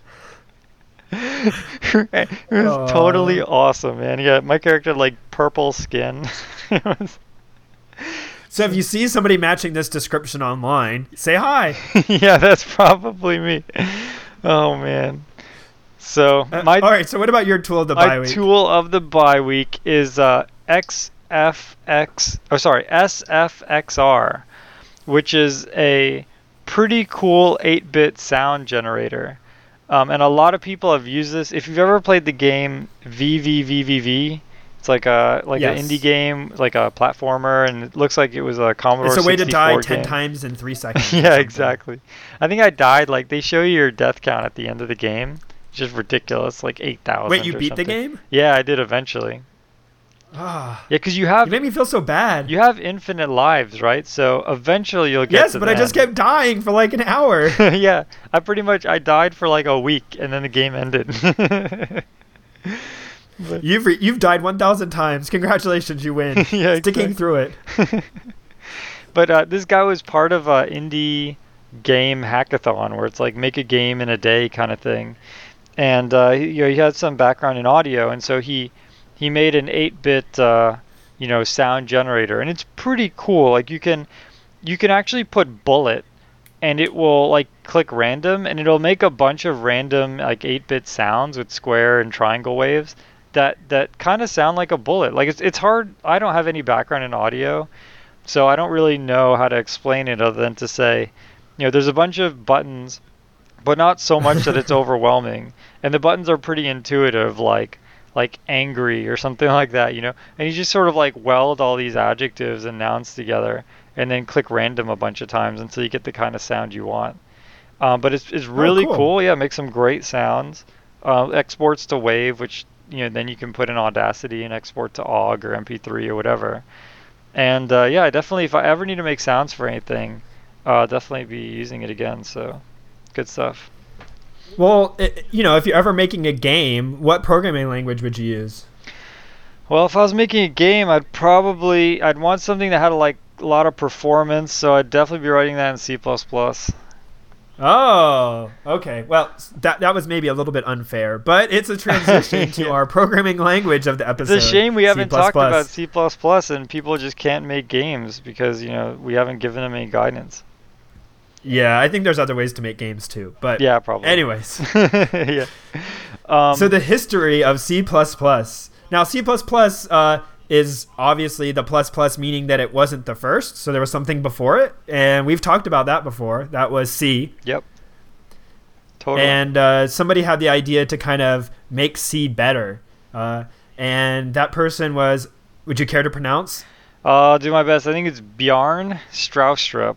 it was Aw. totally awesome, man. Yeah, my character had, like purple skin. Was- So if you see somebody matching this description online, say hi. yeah, that's probably me. Oh man. So Uh, my all right. So what about your tool of the bye my week? tool of the bye week is uh, XFX. Oh, sorry, SFXR, which is a pretty cool 8-bit sound generator. Um, and a lot of people have used this. If you've ever played the game VVVVV, it's like a like Yes. an indie game, like a platformer, and it looks like it was a Commodore it's a way to die 64 ten game. times in three seconds. yeah, exactly. I think I died. Like they show you your death count at the end of the game. It's just ridiculous, like eight thousand. Wait, you beat the game? Yeah, I did eventually. Ah, Yeah, because you have. you made me feel so bad. you have infinite lives, right? So eventually you'll get. yes, but I just kept dying for like an hour. yeah, I pretty much I died for like a week, and then the game ended. But- You've re- you've died one thousand times. Congratulations, you win. Yeah, Sticking exactly. through it. but uh, this guy was part of a indie game hackathon where it's like make a game in a day kind of thing, and uh, he, you know, he had some background in audio, and so he he made an 8-bit uh, you know sound generator, and it's pretty cool. Like you can you can actually put bullet, and it will like click random, and it'll make a bunch of random like 8-bit sounds with square and triangle waves that that kind of sound like a bullet. Like it's it's hard. I don't have any background in audio, so I don't really know how to explain it other than to say, you know, there's a bunch of buttons, but not so much that it's overwhelming. And the buttons are pretty intuitive, like like angry or something like that, you know. And you just sort of like weld all these adjectives and nouns together, and then click random a bunch of times until you get the kind of sound you want. Um, but it's it's really cool. cool. Yeah, makes some great sounds. Uh, exports to Wave, which you know then you can put in Audacity and export to OGG or MP3 or whatever. And uh, yeah, definitely if I ever need to make sounds for anything, uh, definitely be using it again. So good stuff. Well, it, you know, if you're ever making a game, what programming language would you use? Well, if I was making a game, I'd probably I'd want something that had like a lot of performance. So I'd definitely be writing that in C++. Oh, okay. Well, that that was maybe a little bit unfair, but it's a transition to our programming language of the episode. It's a shame we haven't talked about C++ and people just can't make games because you know we haven't given them any guidance. Yeah, I think there's other ways to make games too. But Yeah, probably. anyways, yeah. Um, so the history of C++. Now, C++ uh, is obviously the plus plus meaning that it wasn't the first, so there was something before it, and we've talked about that before. That was C. Yep. Totally. and uh, somebody had the idea to kind of make C better. Uh, and that person was, would you care to pronounce? I'll do my best. I think it's Bjarne Stroustrup.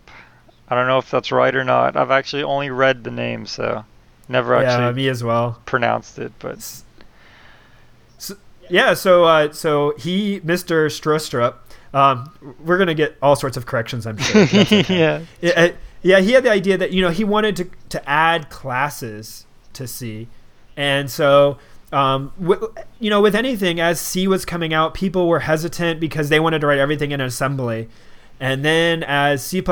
I don't know if that's right or not. I've actually only read the name, so never yeah, actually me as well. pronounced it. But Yeah, so uh, so he, Mr. Stroustrup, um, we're gonna get all sorts of corrections, I'm sure. Okay. yeah, Yeah, uh, yeah, he had the idea that you know he wanted to to add classes to C, and so um, w- you know with anything as C was coming out, people were hesitant because they wanted to write everything in assembly, and then as C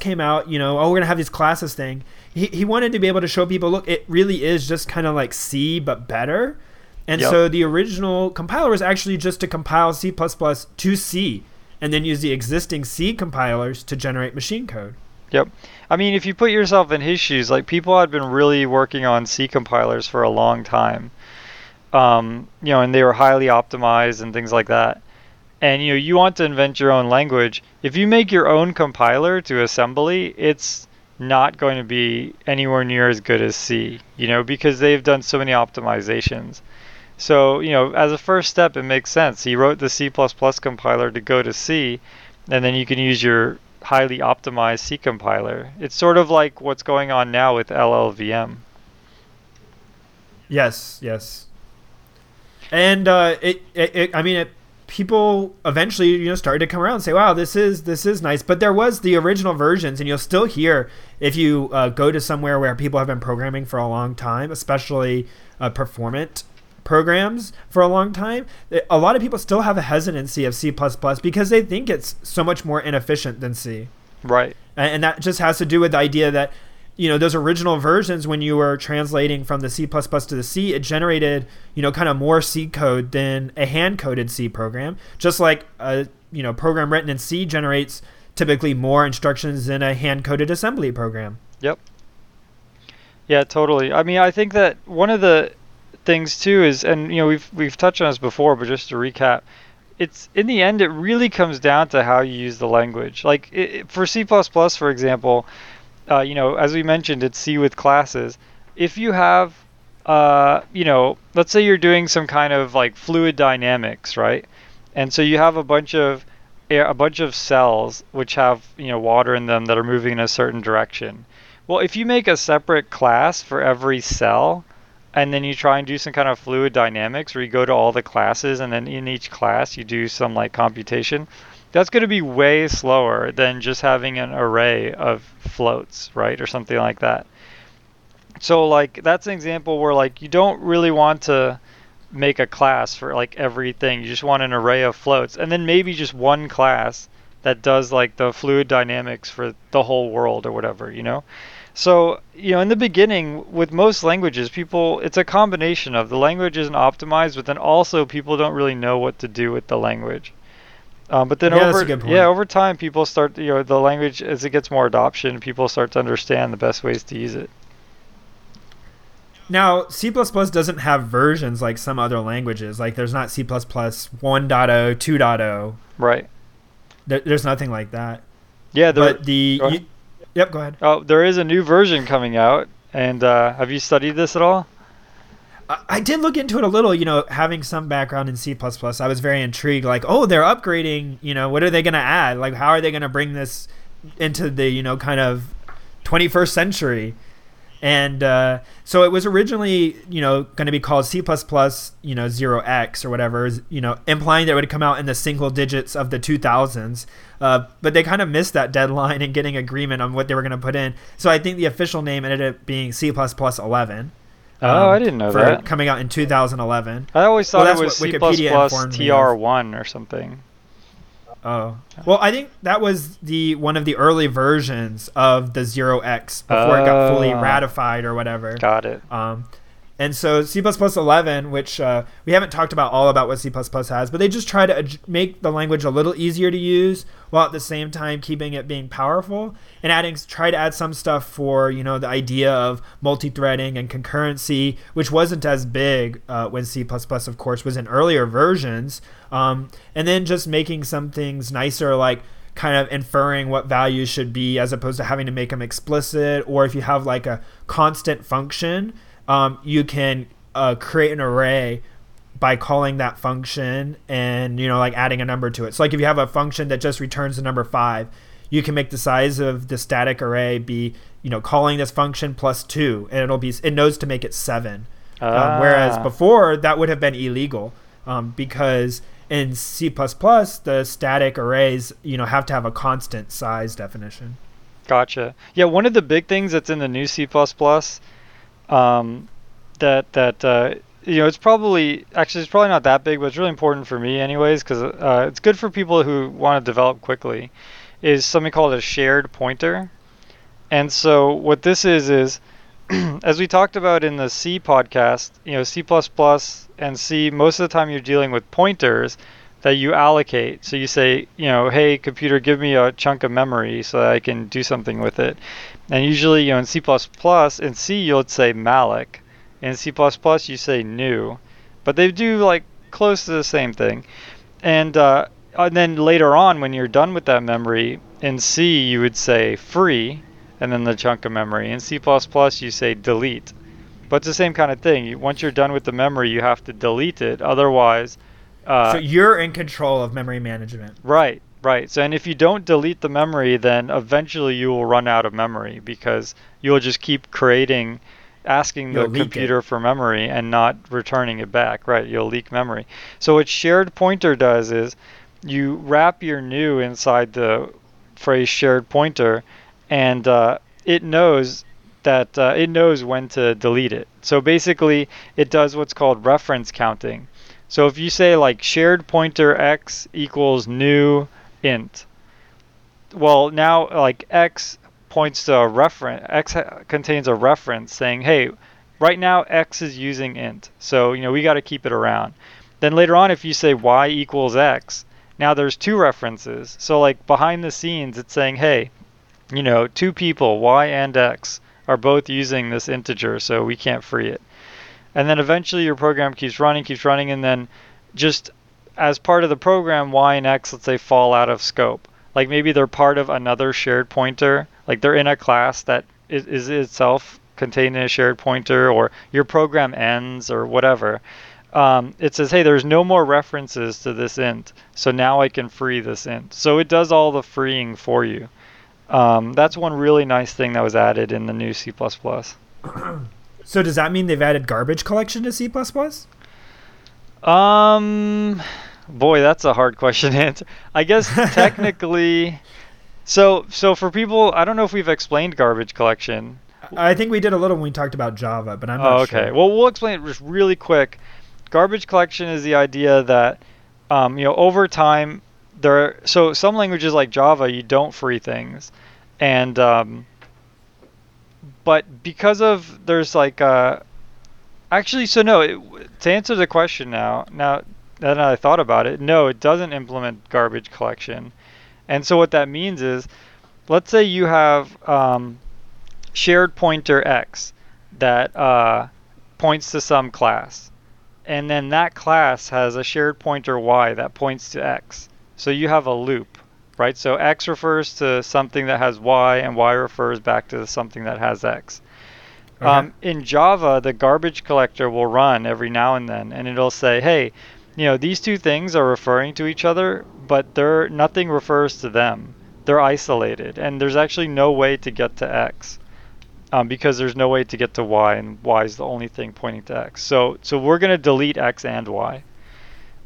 came out, you know, oh, we're gonna have these classes thing. He he wanted to be able to show people, look, it really is just kind of like C but better. And Yep. so the original compiler was actually just to compile C to C, and then use the existing C compilers to generate machine code. Yep. I mean, if you put yourself in his shoes, like people had been really working on C compilers for a long time. Um, you know, and they were highly optimized and things like that. And you know, you want to invent your own language. If you make your own compiler to assembly, it's not going to be anywhere near as good as C, you know, because they've done so many optimizations. So, you know, as a first step, it makes sense. He wrote the C++ compiler to go to C, and then you can use your highly optimized C compiler. It's sort of like what's going on now with LLVM. Yes, yes. And uh, it, it, it, I mean, it people eventually you know started to come around and say wow this is this is nice. But there was the original versions and you'll still hear if you uh, go to somewhere where people have been programming for a long time especially uh, performant programs for a long time a lot of people still have a hesitancy of c++ because they think it's so much more inefficient than c. Right. And that just has to do with the idea that you know those original versions when you were translating from the C++ to the C it generated you know kind of more C code than a hand coded C program. Just like a you know program written in C generates typically more instructions than a hand coded assembly program. Yep. Yeah totally. I mean I think that one of the things too is and you know we've we've touched on this before but just to recap it's in the end it really comes down to how you use the language. Like it, for C++ for example uh, you know, as we mentioned, it's C with classes. If you have, uh, you know, let's say you're doing some kind of like fluid dynamics, right? And so you have a bunch of a bunch of cells which have you know water in them that are moving in a certain direction. Well, if you make a separate class for every cell, and then you try and do some kind of fluid dynamics where you go to all the classes and then in each class you do some like computation that's going to be way slower than just having an array of floats, right? Or something like that. So like that's an example where like you don't really want to make a class for like everything. You just want an array of floats and then maybe just one class that does like the fluid dynamics for the whole world or whatever, you know? So, you know, in the beginning with most languages, people it's a combination of the language isn't optimized, but then also people don't really know what to do with the language. Um, but then yeah, over yeah over time people start you know the language as it gets more adoption people start to understand the best ways to use it. Now C++ doesn't have versions like some other languages. Like there's not C++ 1.0, 2.0. Right. There, there's nothing like that. Yeah, there, but the you, yep. Go ahead. Oh, there is a new version coming out, and uh, have you studied this at all? I did look into it a little, you know, having some background in C++. I was very intrigued like, "Oh, they're upgrading, you know, what are they going to add? Like how are they going to bring this into the, you know, kind of 21st century?" And uh, so it was originally, you know, going to be called C++, you know, 0x or whatever, you know, implying that it would come out in the single digits of the 2000s. Uh, but they kind of missed that deadline and getting agreement on what they were going to put in. So I think the official name ended up being C++ 11. Oh, um, I didn't know that. Coming out in 2011. I always thought well, it was C++ TR1 or something. Oh. Well, I think that was the one of the early versions of the 0x before it got fully ah. ratified or whatever. Got it. Um, and so C++ 11, which uh, we haven't talked about all about what C++ has, but they just try to ad- make the language a little easier to use while at the same time keeping it being powerful and adding try to add some stuff for you know the idea of multi-threading and concurrency, which wasn't as big uh, when C++ of course was in earlier versions, um, and then just making some things nicer like kind of inferring what values should be as opposed to having to make them explicit or if you have like a constant function um, you can uh, create an array by calling that function and you know like adding a number to it. So like if you have a function that just returns the number five, you can make the size of the static array be you know calling this function plus two, and it'll be it knows to make it seven. Ah. Um, whereas before that would have been illegal um, because in C++ the static arrays you know have to have a constant size definition. Gotcha. Yeah, one of the big things that's in the new C++ um, that that uh, you know it's probably actually it's probably not that big, but it's really important for me anyways because uh, it's good for people who want to develop quickly. Is something called a shared pointer, and so what this is is as we talked about in the C podcast, you know C++ and C most of the time you're dealing with pointers that you allocate. So you say, you know, hey computer, give me a chunk of memory so I can do something with it. And usually, you know, in C++, in C you would say malloc. In C++ you say new. But they do like close to the same thing. And, uh, and then later on, when you're done with that memory, in C you would say free, and then the chunk of memory. In C++ you say delete. But it's the same kind of thing. Once you're done with the memory, you have to delete it. Otherwise, uh, so you're in control of memory management. Right. Right. So, and if you don't delete the memory, then eventually you will run out of memory because you'll just keep creating asking the leak it. computer for memory and not returning it back. Right, you'll leak memory. So what shared pointer does is you wrap your new inside the phrase shared pointer, and uh, it knows that uh, it knows when to delete it. So basically, it does what's called reference counting. So if you say like shared pointer x equals new int, well now like x points to a reference. X contains a reference saying, hey, right now x is using int, so you know we got to keep it around. Then later on, if you say y equals x, now there's two references. So like behind the scenes, it's saying, hey, you know, two people, y and x, are both using this integer, so we can't free it. And then eventually your program keeps running, keeps running, and then just as part of the program, y and x, let's say, fall out of scope. Like maybe they're part of another shared pointer, like they're in a class that is, is itself contained in a shared pointer, or your program ends, or whatever. Um, it says, hey, there's no more references to this int, so now I can free this int. So it does all the freeing for you. Um, that's one really nice thing that was added in the new C++. So does that mean they've added garbage collection to C++? Um, boy, that's a hard question to answer. I guess technically, so so for people, I don't know if we've explained garbage collection. I think we did a little when we talked about Java, but I'm not Oh, okay. sure. Well, we'll explain it just really quick. Garbage collection is the idea that, um, you know, over time, there. Are, So some languages like Java, you don't free things, and um, but because of there's like uh, actually, so no. It, to answer the question now, now that I thought about it, no, it doesn't implement garbage collection, and so what that means is, let's say you have um, shared pointer x that uh, points to some class. And then that class has a shared pointer y that points to x. So you have a loop, right? So x refers to something that has y, and y refers back to something that has x. Okay. Um, in Java, the garbage collector will run every now and then, and it'll say, hey, you know, these two things are referring to each other, but they're, nothing refers to them. They're isolated, and there's actually no way to get to x um, because there's no way to get to y, and y is the only thing pointing to x. So, so we're going to delete x and y.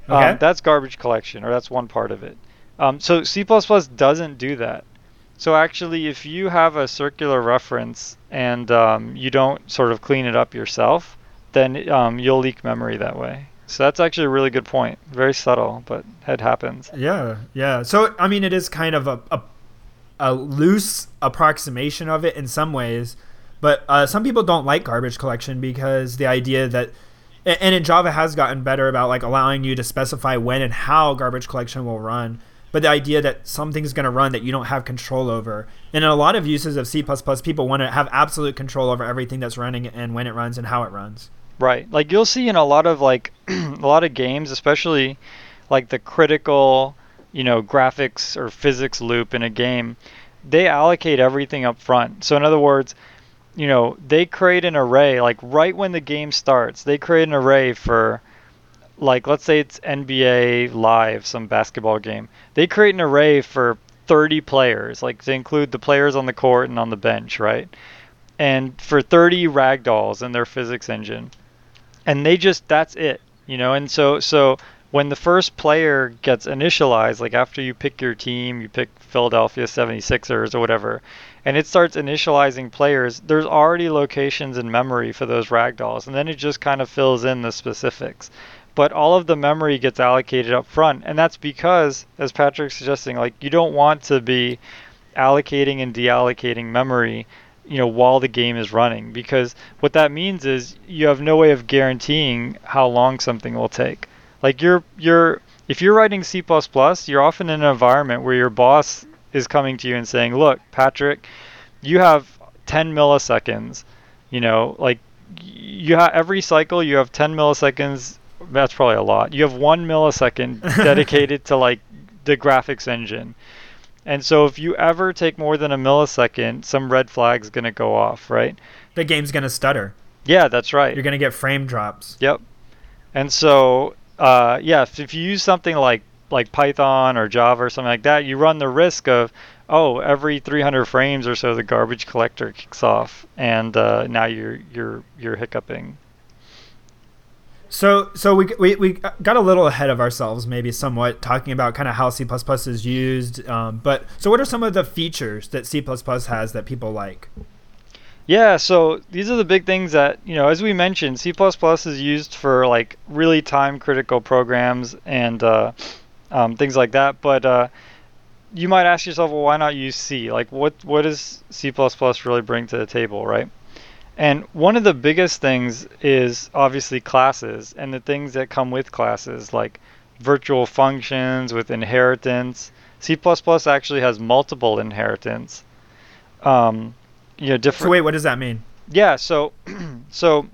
Okay. Um, that's garbage collection, or that's one part of it. Um, so C++ doesn't do that. So actually, if you have a circular reference and um, you don't sort of clean it up yourself, then um, you'll leak memory that way. So that's actually a really good point. Very subtle, but it happens. Yeah, yeah. So I mean, it is kind of a a, a loose approximation of it in some ways, but uh, some people don't like garbage collection because the idea that and in Java has gotten better about like allowing you to specify when and how garbage collection will run. But the idea that something's going to run that you don't have control over, and in a lot of uses of C++, people want to have absolute control over everything that's running and when it runs and how it runs. Right. Like you'll see in a lot of like a lot of games, especially like the critical, you know, graphics or physics loop in a game, they allocate everything up front. So in other words, you know, they create an array like right when the game starts, they create an array for like let's say it's NBA Live, some basketball game. They create an array for 30 players, like to include the players on the court and on the bench, right? And for 30 ragdolls in their physics engine. And they just that's it you know? And so so when the first player gets initialized like after you pick your team you pick Philadelphia 76ers or whatever and it starts initializing players there's already locations in memory for those ragdolls. And then it just kind of fills in the specifics but all of the memory gets allocated up front and that's because as Patrick's suggesting like you don't want to be allocating and deallocating memory you know while the game is running because what that means is you have no way of guaranteeing how long something will take like you're you're if you're writing C++, you're often in an environment where your boss is coming to you and saying, "Look, Patrick, you have 10 milliseconds. You know, like you have every cycle you have 10 milliseconds. That's probably a lot. You have 1 millisecond dedicated to like the graphics engine. And so if you ever take more than a millisecond, some red flag's going to go off, right? The game's going to stutter. Yeah, that's right. You're going to get frame drops. Yep. And so, uh, yeah, if, if you use something like like Python or Java or something like that, you run the risk of, oh, every 300 frames or so, the garbage collector kicks off, and uh, now you're you're you're hiccuping. So, so we, we, we got a little ahead of ourselves, maybe somewhat, talking about kind of how C++ is used. Um, but so, what are some of the features that C++ has that people like? Yeah, so these are the big things that you know. As we mentioned, C++ is used for like really time-critical programs and uh, um, things like that. But uh, you might ask yourself, well, why not use C? Like, what what does C++ really bring to the table, right? And one of the biggest things is obviously classes and the things that come with classes, like virtual functions with inheritance. C++ actually has multiple inheritance. Um, you know, different. So wait, what does that mean? Yeah, so so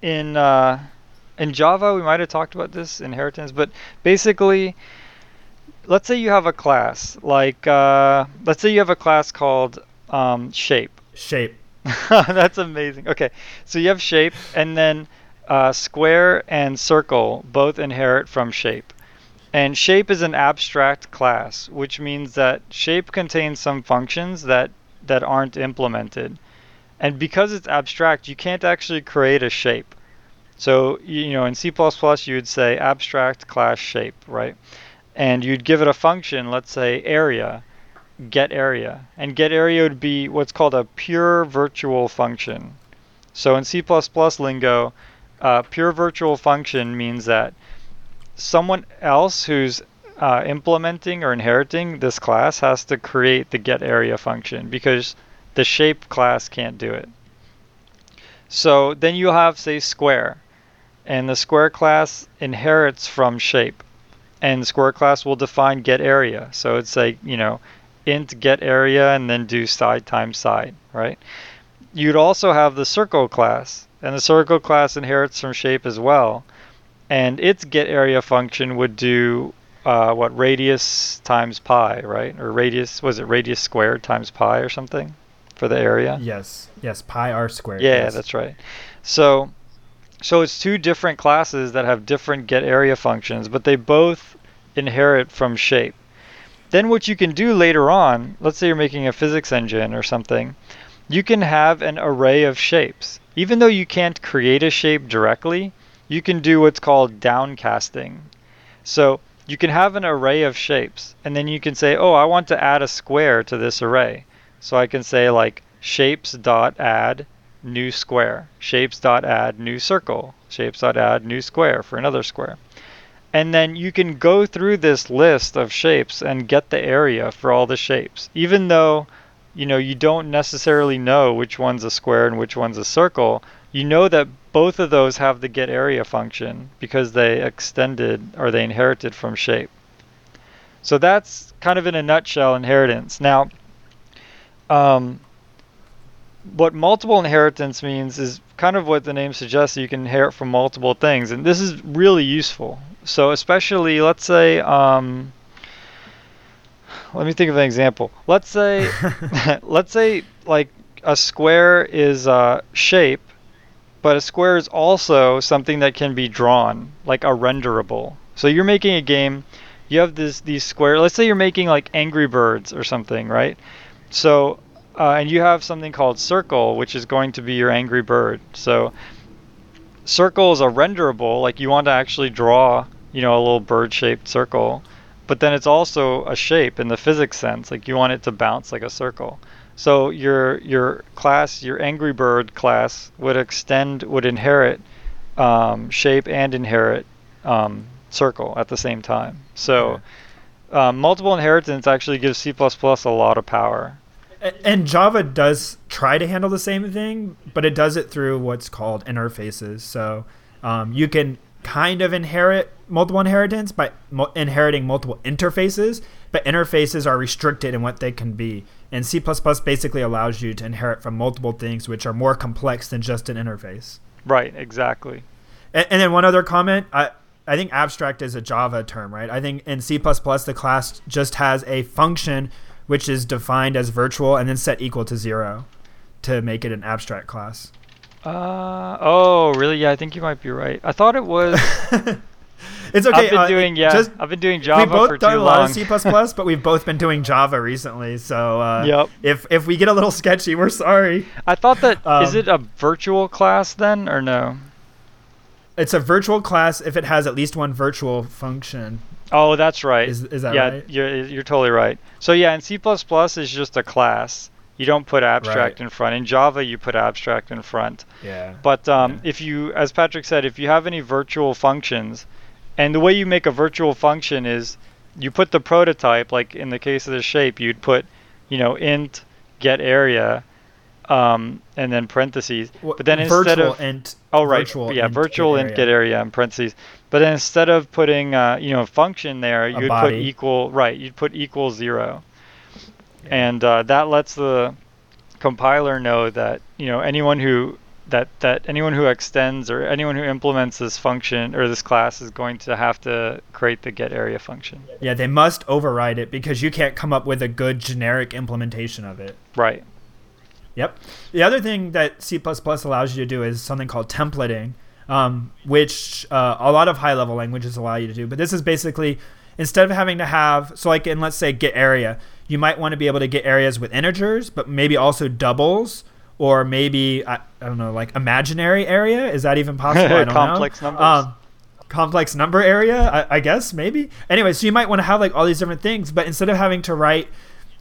in uh, in Java we might have talked about this inheritance, but basically, let's say you have a class like uh, let's say you have a class called um, shape. Shape. That's amazing. Okay, so you have shape, and then uh, square and circle both inherit from shape. And shape is an abstract class, which means that shape contains some functions that, that aren't implemented. And because it's abstract, you can't actually create a shape. So, you know, in C++, you would say abstract class shape, right? And you'd give it a function, let's say area, get area. And get area would be what's called a pure virtual function. So in C++ lingo, uh, pure virtual function means that someone else who's uh, implementing or inheriting this class has to create the get area function because the shape class can't do it. So then you have, say, square. And the square class inherits from shape. And square class will define get area. So it's like, you know, int get area and then do side times side, right? You'd also have the circle class, and the circle class inherits from shape as well. And its get area function would do uh, what radius times pi, right? Or radius was it radius squared times pi or something for the area? Yes, yes, pi r squared. Yeah, yes. that's right. So, so it's two different classes that have different get area functions, but they both inherit from shape. Then what you can do later on, let's say you're making a physics engine or something, you can have an array of shapes. Even though you can't create a shape directly, you can do what's called downcasting. So you can have an array of shapes, and then you can say, oh, I want to add a square to this array. So I can say like shapes dot add new square, shapes dot add new circle, shapes dot add new square for another square. And then you can go through this list of shapes and get the area for all the shapes. Even though, you know, you don't necessarily know which one's a square and which one's a circle, you know that both of those have the get area function because they extended or they inherited from shape. So that's kind of in a nutshell inheritance. Now, um, what multiple inheritance means is kind of what the name suggests you can inherit from multiple things and this is really useful. So especially let's say um, let me think of an example. Let's say let's say like a square is a shape but a square is also something that can be drawn like a renderable. So you're making a game you have this these square let's say you're making like angry birds or something right? So uh, and you have something called circle, which is going to be your angry bird. So circle is a renderable, like you want to actually draw, you know, a little bird-shaped circle, but then it's also a shape in the physics sense, like you want it to bounce like a circle. So your your class, your angry bird class, would extend, would inherit um, shape and inherit um, circle at the same time. So um, multiple inheritance actually gives C++ a lot of power and Java does try to handle the same thing, but it does it through what's called interfaces. So um, you can kind of inherit multiple inheritance by mo- inheriting multiple interfaces, but interfaces are restricted in what they can be. And C basically allows you to inherit from multiple things which are more complex than just an interface. Right, exactly. And, and then one other comment. I, I think abstract is a Java term, right? I think in C the class just has a function which is defined as virtual and then set equal to zero to make it an abstract class. Uh oh, really? Yeah, I think you might be right. I thought it was. It's okay. I've been uh, doing yeah. just- I've been doing Java We've both for done a lot long. of C++, but we've both been doing Java recently. So uh, Yep. if if we get a little sketchy, we're sorry. I thought that is Um, it a virtual class then or no? It's a virtual class if it has at least one virtual function. Oh, that's right. Is is that yeah, right? you're you're totally right. So yeah, in C++ is just a class. You don't put abstract Right. in front. In Java, you put abstract in front. Yeah. But um, Yeah. if you, as Patrick said, if you have any virtual functions, and the way you make a virtual function is you put the prototype, like in the case of the shape, you'd put, you know, int get area, um, and then parentheses. But then instead virtual of int. oh right, virtual yeah, int virtual int area. get area in parentheses. But instead of putting, uh, you know, a function there, you'd put equal right. You'd put equal zero, and uh, that lets the compiler know that you know anyone who that that anyone who extends or anyone who implements this function or this class is going to have to create the get area function. Yeah, they must override it because you can't come up with a good generic implementation of it. Right. Yep. The other thing that C++ allows you to do is something called templating, um, which uh, a lot of high level languages allow you to do. But this is basically instead of having to have, so like in let's say get area, you might want to be able to get areas with integers, but maybe also doubles. Or maybe I, I don't know, like imaginary area. Is that even possible? I don't Complex know. numbers. Um, complex number area, I, I guess maybe. Anyway, so you might want to have like all these different things, but instead of having to write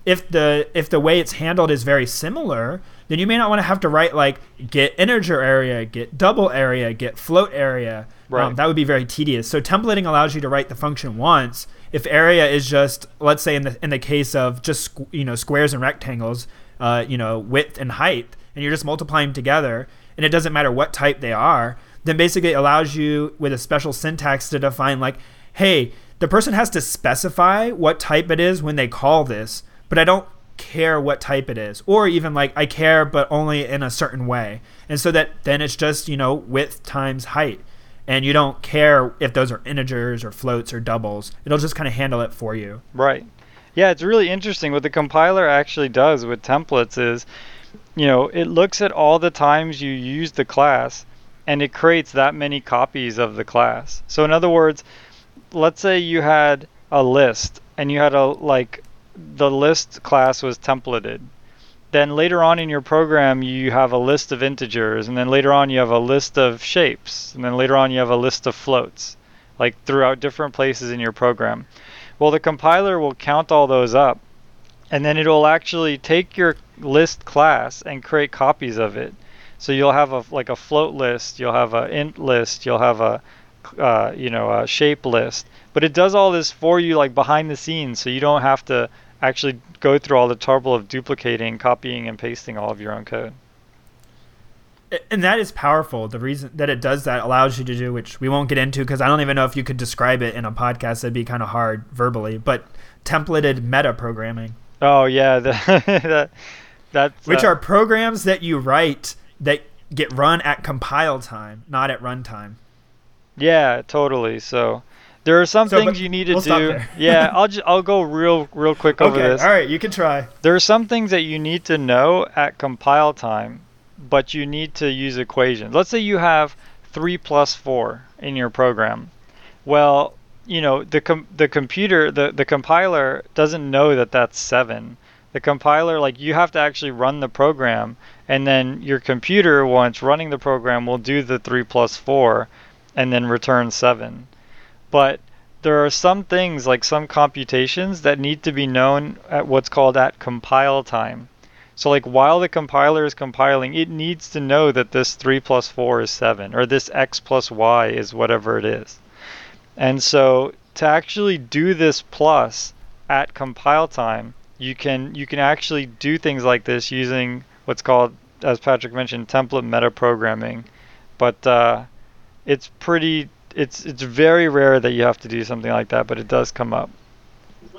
if the if the way it's handled is very similar, then you may not want to have to write like get integer area, get double area, get float area. Right. Um, that would be very tedious. So templating allows you to write the function once. If area is just let's say in the in the case of just squ- you know squares and rectangles, uh, you know width and height, and you're just multiplying them together, and it doesn't matter what type they are, then basically it allows you with a special syntax to define like, hey, the person has to specify what type it is when they call this, but I don't care what type it is or even like i care but only in a certain way and so that then it's just you know width times height and you don't care if those are integers or floats or doubles it'll just kind of handle it for you Right. Yeah, it's really interesting. What the compiler actually does with templates is, you know, it looks at all the times you use the class and it creates that many copies of the class. So in other words, let's say you had a list and you had a like the list class was templated. Then later on in your program you have a list of integers and then later on you have a list of shapes and then later on you have a list of floats like throughout different places in your program. Well, the compiler will count all those up, and then it'll actually take your list class and create copies of it. So you'll have a like a float list, you'll have a int list, you'll have a uh, you know a shape list, but it does all this for you like behind the scenes, so you don't have to actually go through all the trouble of duplicating, copying, and pasting all of your own code. and that is powerful the reason that it does that allows you to do which we won't get into because i don't even know if you could describe it in a podcast that'd be kind of hard verbally but templated meta programming Oh yeah, the, that that's which uh, are programs that you write that get run at compile time not at runtime Yeah, totally. So there are some So, things you need to we'll do. yeah, I'll just I'll go real real quick over okay this. all right you can try There are some things that you need to know at compile time, but you need to use equations. Let's say you have three plus four in your program. Well, you know the com- the computer the the compiler doesn't know that that's seven. The compiler like you have to actually run the program, and then your computer once running the program will do the three plus four, and then return seven. But there are some things like some computations that need to be known at what's called at compile time. So like while the compiler is compiling, it needs to know that this 3 plus 4 is 7 or this x plus y is whatever it is. And so to actually do this plus at compile time, you can you can actually do things like this using what's called as Patrick mentioned template meta programming. But uh, it's pretty it's it's very rare that you have to do something like that, but it does come up.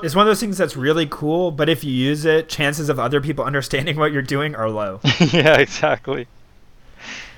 it's one of those things that's really cool but if you use it chances of other people understanding what you're doing are low yeah, exactly.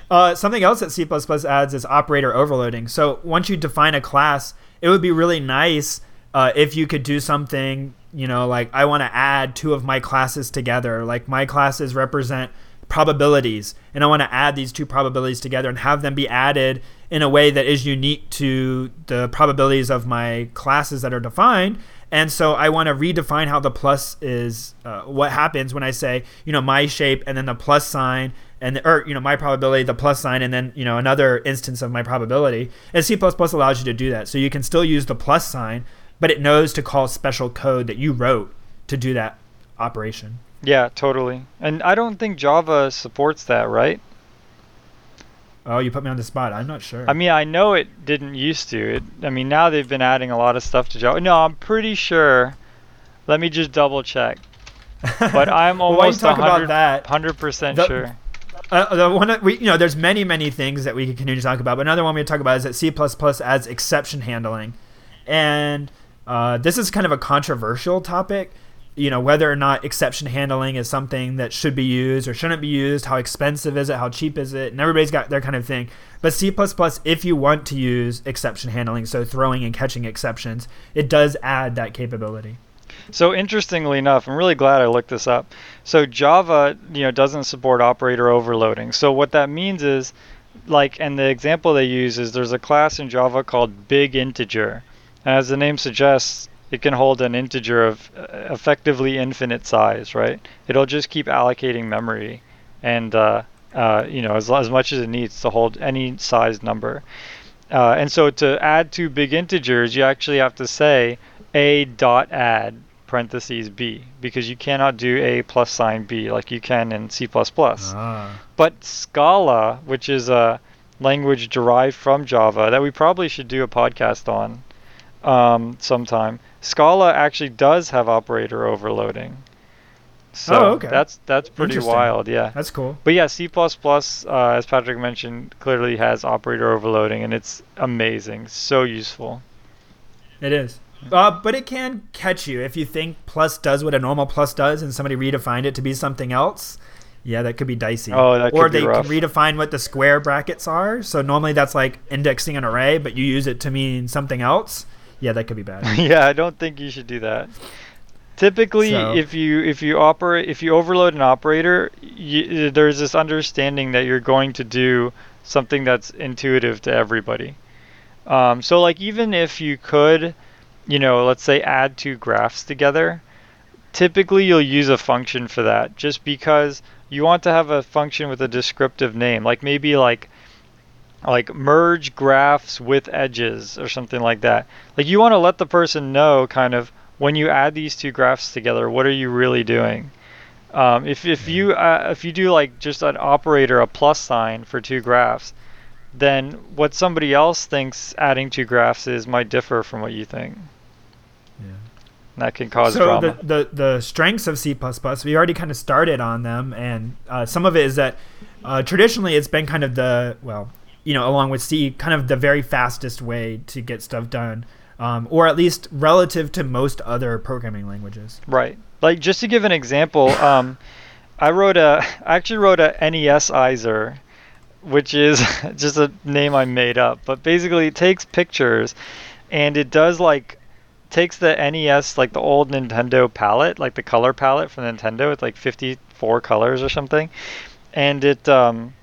Uh, something else that C++ adds is operator overloading. So once you define a class, it would be really nice uh, if you could do something, you know, like I want to add two of my classes together. Like my classes represent probabilities, and I want to add these two probabilities together and have them be added in a way that is unique to the probabilities of my classes that are defined. And so I want to redefine how the plus is uh, what happens when I say, you know, my shape and then the plus sign and the, or you know my probability, the plus sign, and then you know another instance of my probability. And C++ allows you to do that, so you can still use the plus sign, but it knows to call special code that you wrote to do that operation. Yeah, totally. And I don't think Java supports that, right? Oh, you put me on the spot. I'm not sure. I mean, I know it didn't used to. It, I mean, now they've been adding a lot of stuff to Java. No, I'm pretty sure. Let me just double check. But I'm well, almost talk 100, about that? 100% The- sure. Uh, the one that we, you know, there's many, many things that we could continue to talk about. But another one we talk about is that C++ adds exception handling, and uh, this is kind of a controversial topic. You know, whether or not exception handling is something that should be used or shouldn't be used. How expensive is it? How cheap is it? And everybody's got their kind of thing. But C++, if you want to use exception handling, so throwing and catching exceptions, it does add that capability. So interestingly enough, I'm really glad I looked this up. So Java, you know, doesn't support operator overloading. So what that means is, like, and the example they use is there's a class in Java called BigInteger, and as the name suggests, it can hold an integer of uh, effectively infinite size, right? It'll just keep allocating memory, and uh, uh, you know, as, as much as it needs to hold any size number. Uh, and so to add two big integers, you actually have to say a dot add parentheses b because you cannot do a plus sign b like you can in C++. Ah. But Scala, which is a language derived from Java that we probably should do a podcast on um, sometime, Scala actually does have operator overloading. So Oh, okay. that's that's pretty wild, yeah. That's cool. But yeah, C++, uh, as Patrick mentioned, clearly has operator overloading, and it's amazing, so useful. It is. Uh, but it can catch you if you think plus does what a normal plus does and somebody redefined it to be something else. Yeah, that could be dicey. Oh, that or could be they rough. can redefine what the square brackets are. So normally that's like indexing an array, but you use it to mean something else. Yeah, that could be bad. yeah, I don't think you should do that. Typically, So- if you if you operate if you overload an operator, you, there's this understanding that you're going to do something that's intuitive to everybody. Um, so like even if you could, you know, let's say add two graphs together, typically you'll use a function for that just because you want to have a function with a descriptive name, like maybe like like merge graphs with edges or something like that. Like you want to let the person know kind of when you add these two graphs together, what are you really doing? Um, if if you uh, if you do like just an operator, a plus sign for two graphs, then what somebody else thinks adding two graphs is might differ from what you think. Yeah. And that can cause so drama. the, the the strengths of C++, we already kind of started on them, and uh, some of it is that uh, traditionally it's been kind of the well, you know, along with C, kind of the very fastest way to get stuff done, um, or at least relative to most other programming languages. Right. Like just to give an example, um, I wrote a I actually wrote a NESizer, which is just a name I made up, but basically it takes pictures and it does like takes the NES like the old Nintendo palette, like the color palette from Nintendo with like 54 colors or something, and it um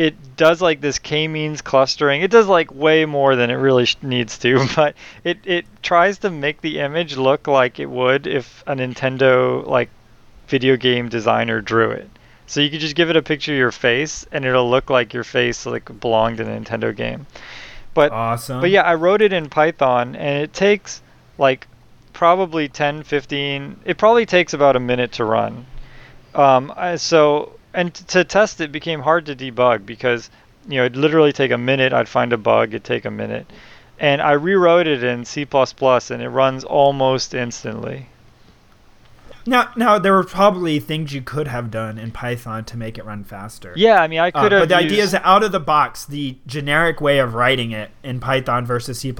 it does like this k-means clustering. It does like way more than it really sh- needs to, but it it tries to make the image look like it would if a Nintendo like video game designer drew it. So you could just give it a picture of your face and it'll look like your face like belonged in a Nintendo game. But Awesome. but yeah, I wrote it in Python and it takes like probably 10, 15, it probably takes about a minute to run. Um, so, and to test it became hard to debug because, you know, it'd literally take a minute. I'd find a bug, it'd take a minute. And I rewrote it in C++ and it runs almost instantly. Now, now there were probably things you could have done in Python to make it run faster. Yeah, I mean, I Uh, could have. but the idea is that out of the box, the generic way of writing it in Python versus C++,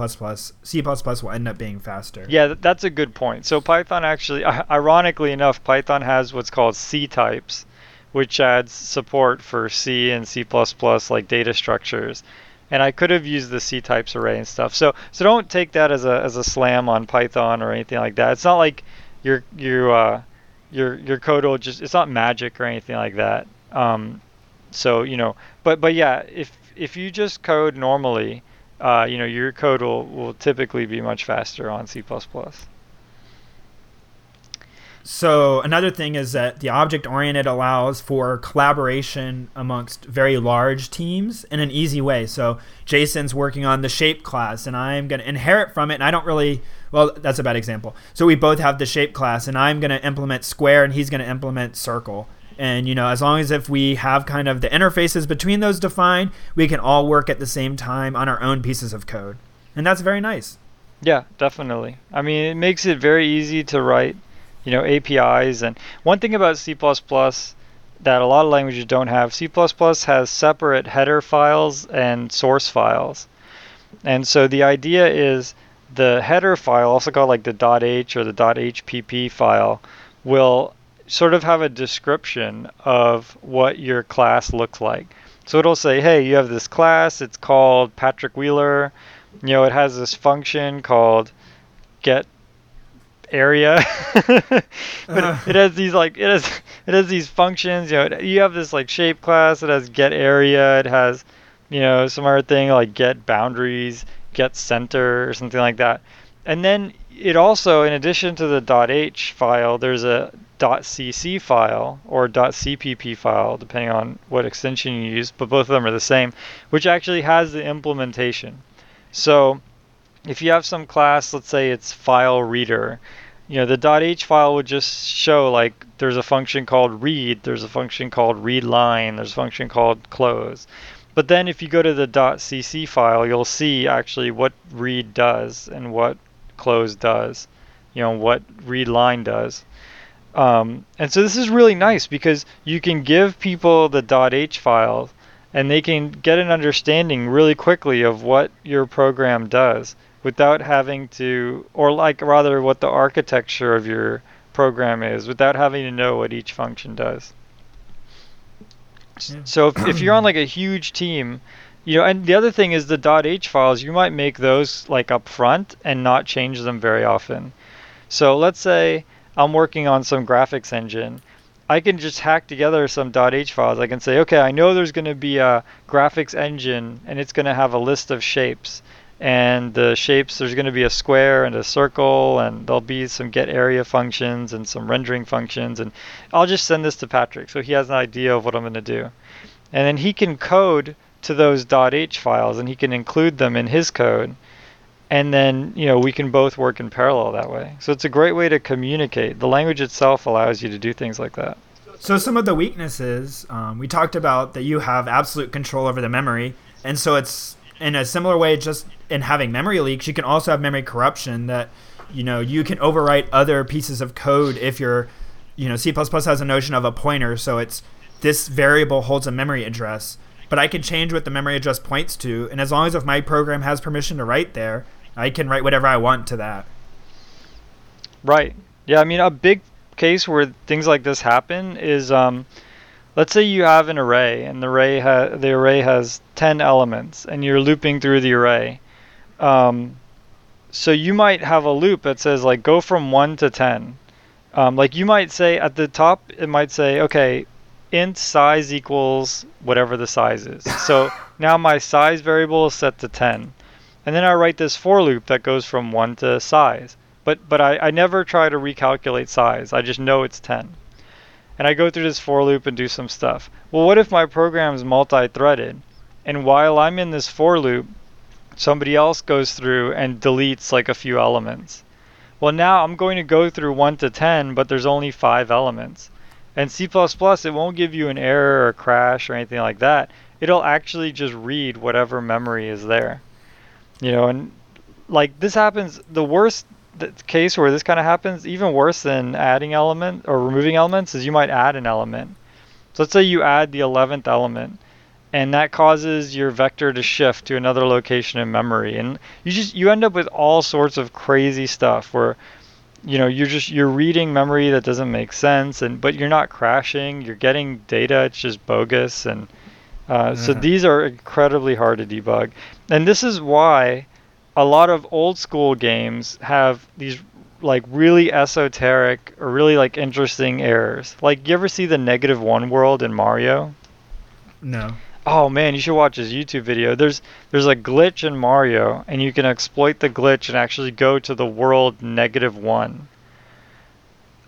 C++ will end up being faster. Yeah, that's a good point. So Python actually, ironically enough, Python has what's called ctypes, which adds support for C and C++ like data structures. And I could have used the ctypes array and stuff. So so don't take that as a as a slam on Python or anything like that. It's not like your your uh, your your code will just it's not magic or anything like that. Um, so you know, but but yeah, if if you just code normally, uh, you know, your code will, will typically be much faster on C++. So another thing is that the object oriented allows for collaboration amongst very large teams in an easy way. So Jason's working on the shape class and I'm going to inherit from it and I don't really well that's a bad example. So we both have the shape class and I'm going to implement square and he's going to implement circle. And you know, as long as if we have kind of the interfaces between those defined, we can all work at the same time on our own pieces of code. And that's very nice. Yeah, definitely. I mean, it makes it very easy to write you know APIs. And one thing about C++ that a lot of languages don't have, C++ has separate header files and source files. And so the idea is the header file, also called like the .h or the .hpp file, will sort of have a description of what your class looks like. So it'll say, hey, you have this class, it's called Patrick Wheeler. You know, it has this function called get area. but uh. it, has these like it has it has these functions. You know, it, you have this like shape class. It has get area. It has you know some other thing like get boundaries, get center, or something like that. And then it also, in addition to the .h file, there's a .cc file or .cpp file, depending on what extension you use, but both of them are the same, which actually has the implementation. So if you have some class, let's say it's file reader, you know, the .h file would just show like there's a function called read, there's a function called read line, there's a function called close. But then if you go to the .cc file, you'll see actually what read does and what close does, you know, what read line does. Um, and so this is really nice because you can give people the .h file and they can get an understanding really quickly of what your program does without having to, or like rather what the architecture of your program is, without having to know what each function does. Yeah. So if, if you're on like a huge team, you know, and the other thing is the .h files, you might make those like up front and not change them very often. So let's say I'm working on some graphics engine. I can just hack together some .h files. I can say, okay, I know there's going to be a graphics engine and it's going to have a list of shapes and the shapes there's going to be a square and a circle and there'll be some get area functions and some rendering functions and I'll just send this to Patrick so he has an idea of what I'm going to do. And then he can code to those .h files and he can include them in his code and then you know we can both work in parallel that way. So it's a great way to communicate. The language itself allows you to do things like that. So some of the weaknesses um, we talked about that you have absolute control over the memory and so it's in a similar way, just in having memory leaks, you can also have memory corruption that you know you can overwrite other pieces of code if you're you know C++ has a notion of a pointer, so it's this variable holds a memory address, but I can change what the memory address points to, and as long as if my program has permission to write there, I can write whatever I want to that. Right. Yeah. I mean, a big case where things like this happen is. Um, let's say you have an array and the array ha- the array has 10 elements and you're looping through the array. Um, so you might have a loop that says like go from 1 to 10 um, like you might say at the top it might say okay int size equals whatever the size is. So now my size variable is set to 10 and then i write this for loop that goes from 1 to size. But but I, I never try to recalculate size. I just know it's 10 and I go through this for loop and do some stuff. Well, what if my program is multi-threaded, and while I'm in this for loop, somebody else goes through and deletes like a few elements. Well, now I'm going to go through 1 to 10, but there's only 5 elements. And C++, it won't give you an error or crash or anything like that. It'll actually just read whatever memory is there. You know, and like this happens, the worst the case where this kind of happens, even worse than adding element or removing elements, is you might add an element. So let's say you add the 11th element, and that causes your vector to shift to another location in memory, and you just you end up with all sorts of crazy stuff where you know you're just you're reading memory that doesn't make sense, and but you're not crashing, you're getting data, it's just bogus, and uh, so mm-hmm. these are incredibly hard to debug, and this is why a lot of old school games have these like really esoteric or really like interesting errors. Like you ever see the negative one world in Mario? No. Oh man, you should watch his YouTube video. There's there's a glitch in Mario, and you can exploit the glitch and actually go to the world negative one.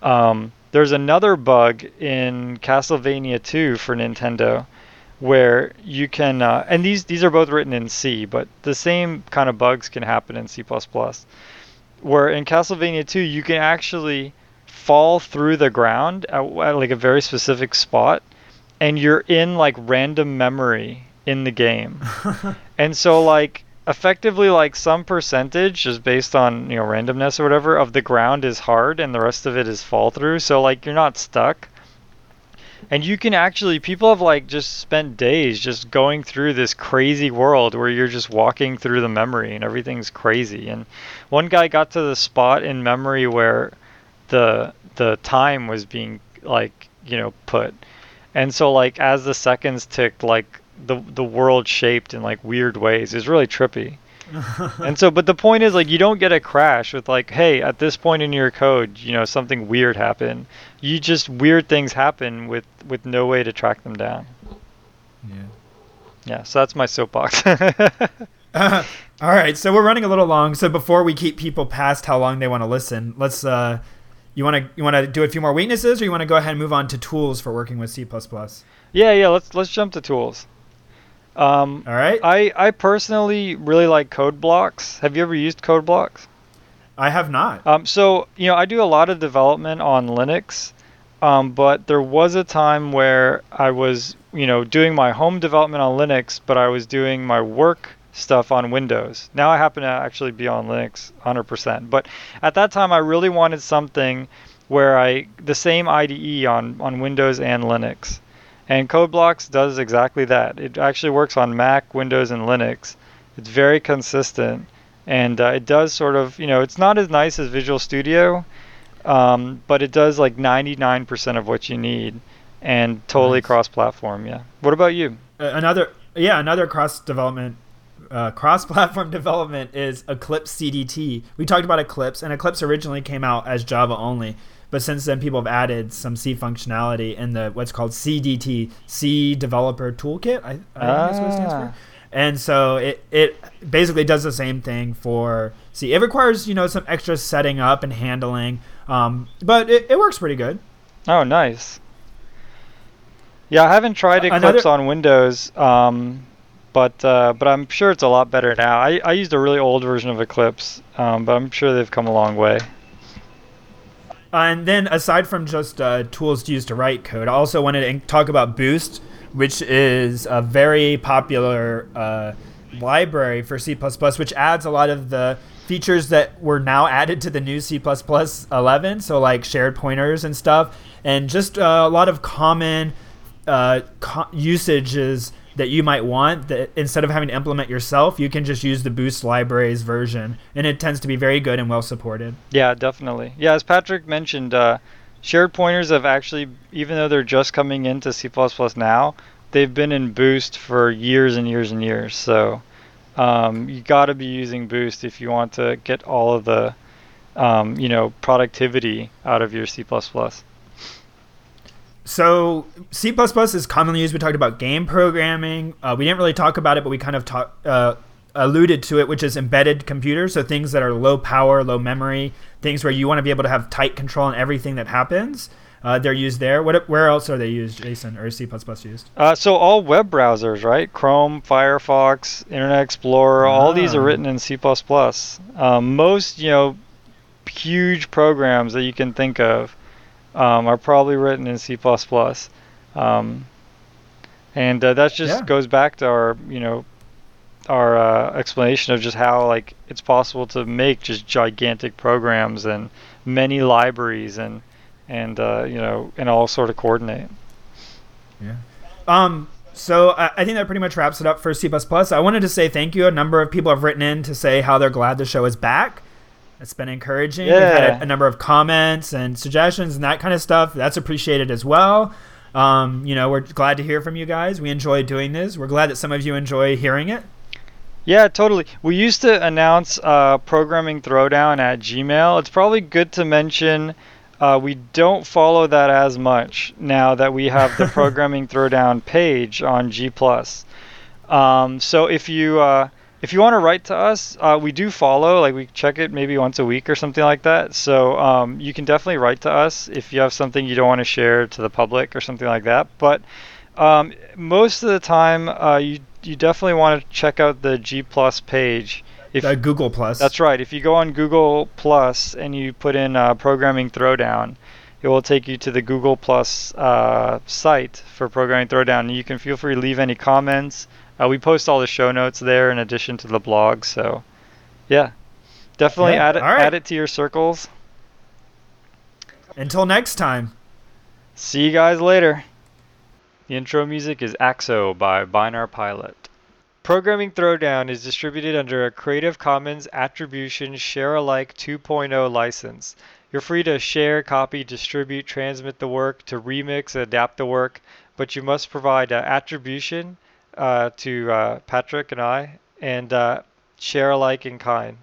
Um, there's another bug in Castlevania 2 for Nintendo, where you can, uh, and these these are both written in C, but the same kind of bugs can happen in C++. Where in Castlevania 2 you can actually fall through the ground at, at like a very specific spot and you're in like random memory in the game. and so like effectively like some percentage just based on, you know, randomness or whatever of the ground is hard and the rest of it is fall through. So like you're not stuck. And you can actually people have like just spent days just going through this crazy world where you're just walking through the memory and everything's crazy. And one guy got to the spot in memory where the the time was being like, you know, put and so like as the seconds ticked like the the world shaped in like weird ways it's really trippy and so but the point is like you don't get a crash with like hey at this point in your code you know something weird happened you just weird things happen with with no way to track them down yeah yeah so that's my soapbox uh, all right so we're running a little long so before we keep people past how long they want to listen let's uh you want to you want to do a few more weaknesses, or you want to go ahead and move on to tools for working with C++? Yeah, yeah. Let's let's jump to tools. Um, All right. I I personally really like CodeBlocks. Have you ever used CodeBlocks? I have not. Um, so you know, I do a lot of development on Linux, um, but there was a time where I was you know doing my home development on Linux, but I was doing my work stuff on Windows. Now I happen to actually be on Linux 100%. But at that time I really wanted something where I the same IDE on on Windows and Linux. And CodeBlocks does exactly that. It actually works on Mac, Windows, and Linux. It's very consistent, and uh, it does sort of, you know, it's not as nice as Visual Studio, um, but it does like 99% of what you need, and totally nice. cross-platform. Yeah. What about you? Uh, another, yeah, another cross-development uh, cross-platform development is Eclipse CDT. We talked about Eclipse, and Eclipse originally came out as Java only, but since then people have added some C functionality in the what's called CDT, C Developer Toolkit. I, I ah. think that's what it stands for. Ah. And so it it basically does the same thing for C. It requires you know some extra setting up and handling, um, but it, it works pretty good. Oh, nice. Yeah, I haven't tried Eclipse Another, on Windows. Um, but uh, but I'm sure it's a lot better now. I, I used a really old version of Eclipse, um, but I'm sure they've come a long way. And then aside from just uh, tools to use to write code, I also wanted to talk about Boost, which is a very popular uh, library for C++, which adds a lot of the features that were now added to the new C++ 11, so like shared pointers and stuff, and just uh, a lot of common uh, co- usages that you might want that instead of having to implement yourself, you can just use the Boost libraries version, and it tends to be very good and well supported. Yeah, definitely. Yeah, as Patrick mentioned, uh, shared pointers have actually, even though they're just coming into C++ now, they've been in Boost for years and years and years. So um, you got to be using Boost if you want to get all of the, um, you know, productivity out of your C++ so C++ is commonly used. We talked about game programming. Uh, we didn't really talk about it, but we kind of talk, uh, alluded to it, which is embedded computers. So things that are low power, low memory, things where you want to be able to have tight control on everything that happens. Uh, they're used there. What, where else are they used, Jason, or is C++ used? Uh, so all web browsers, right? Chrome, Firefox, Internet Explorer, all these are ah. written in C++. Um, most, you know, huge programs that you can think of um, are probably written in C++. Um, and uh, that just yeah. goes back to our, you know, our uh, explanation of just how like it's possible to make just gigantic programs and many libraries and and uh, you know and all sort of coordinate. Yeah. Um. So I, I think that pretty much wraps it up for C++. I wanted to say thank you. A number of people have written in to say how they're glad the show is back. It's been encouraging. Yeah. We've had a, a, number of comments and suggestions and that kind of stuff. That's appreciated as well. Um, you know, we're glad to hear from you guys. We enjoy doing this. We're glad that some of you enjoy hearing it. Yeah, totally. We used to announce uh, programming throwdown at Gmail. It's probably good to mention Uh, we don't follow that as much now that we have the Programming Throwdown page on G+. Um, so if you uh, if you want to write to us, uh, we do follow. Like we check it maybe once a week or something like that. So um, you can definitely write to us if you have something you don't want to share to the public or something like that. But um, most of the time, uh, you you definitely want to check out the G Plus page. If, the Google Plus. That's right. If you go on Google Plus and you put in uh, Programming Throwdown, it will take you to the Google Plus uh, site for Programming Throwdown. You can feel free to leave any comments. Uh, we post all the show notes there in addition to the blog. So, yeah, definitely yeah, add it right. add it to your circles. Until next time. See you guys later. The intro music is Axo by Binärpilot. Programming Throwdown is distributed under a Creative Commons Attribution Share Alike 2.0 license. You're free to share, copy, distribute, transmit the work, to remix, adapt the work, but you must provide attribution uh, to uh, Patrick and I, and uh, share alike in kind.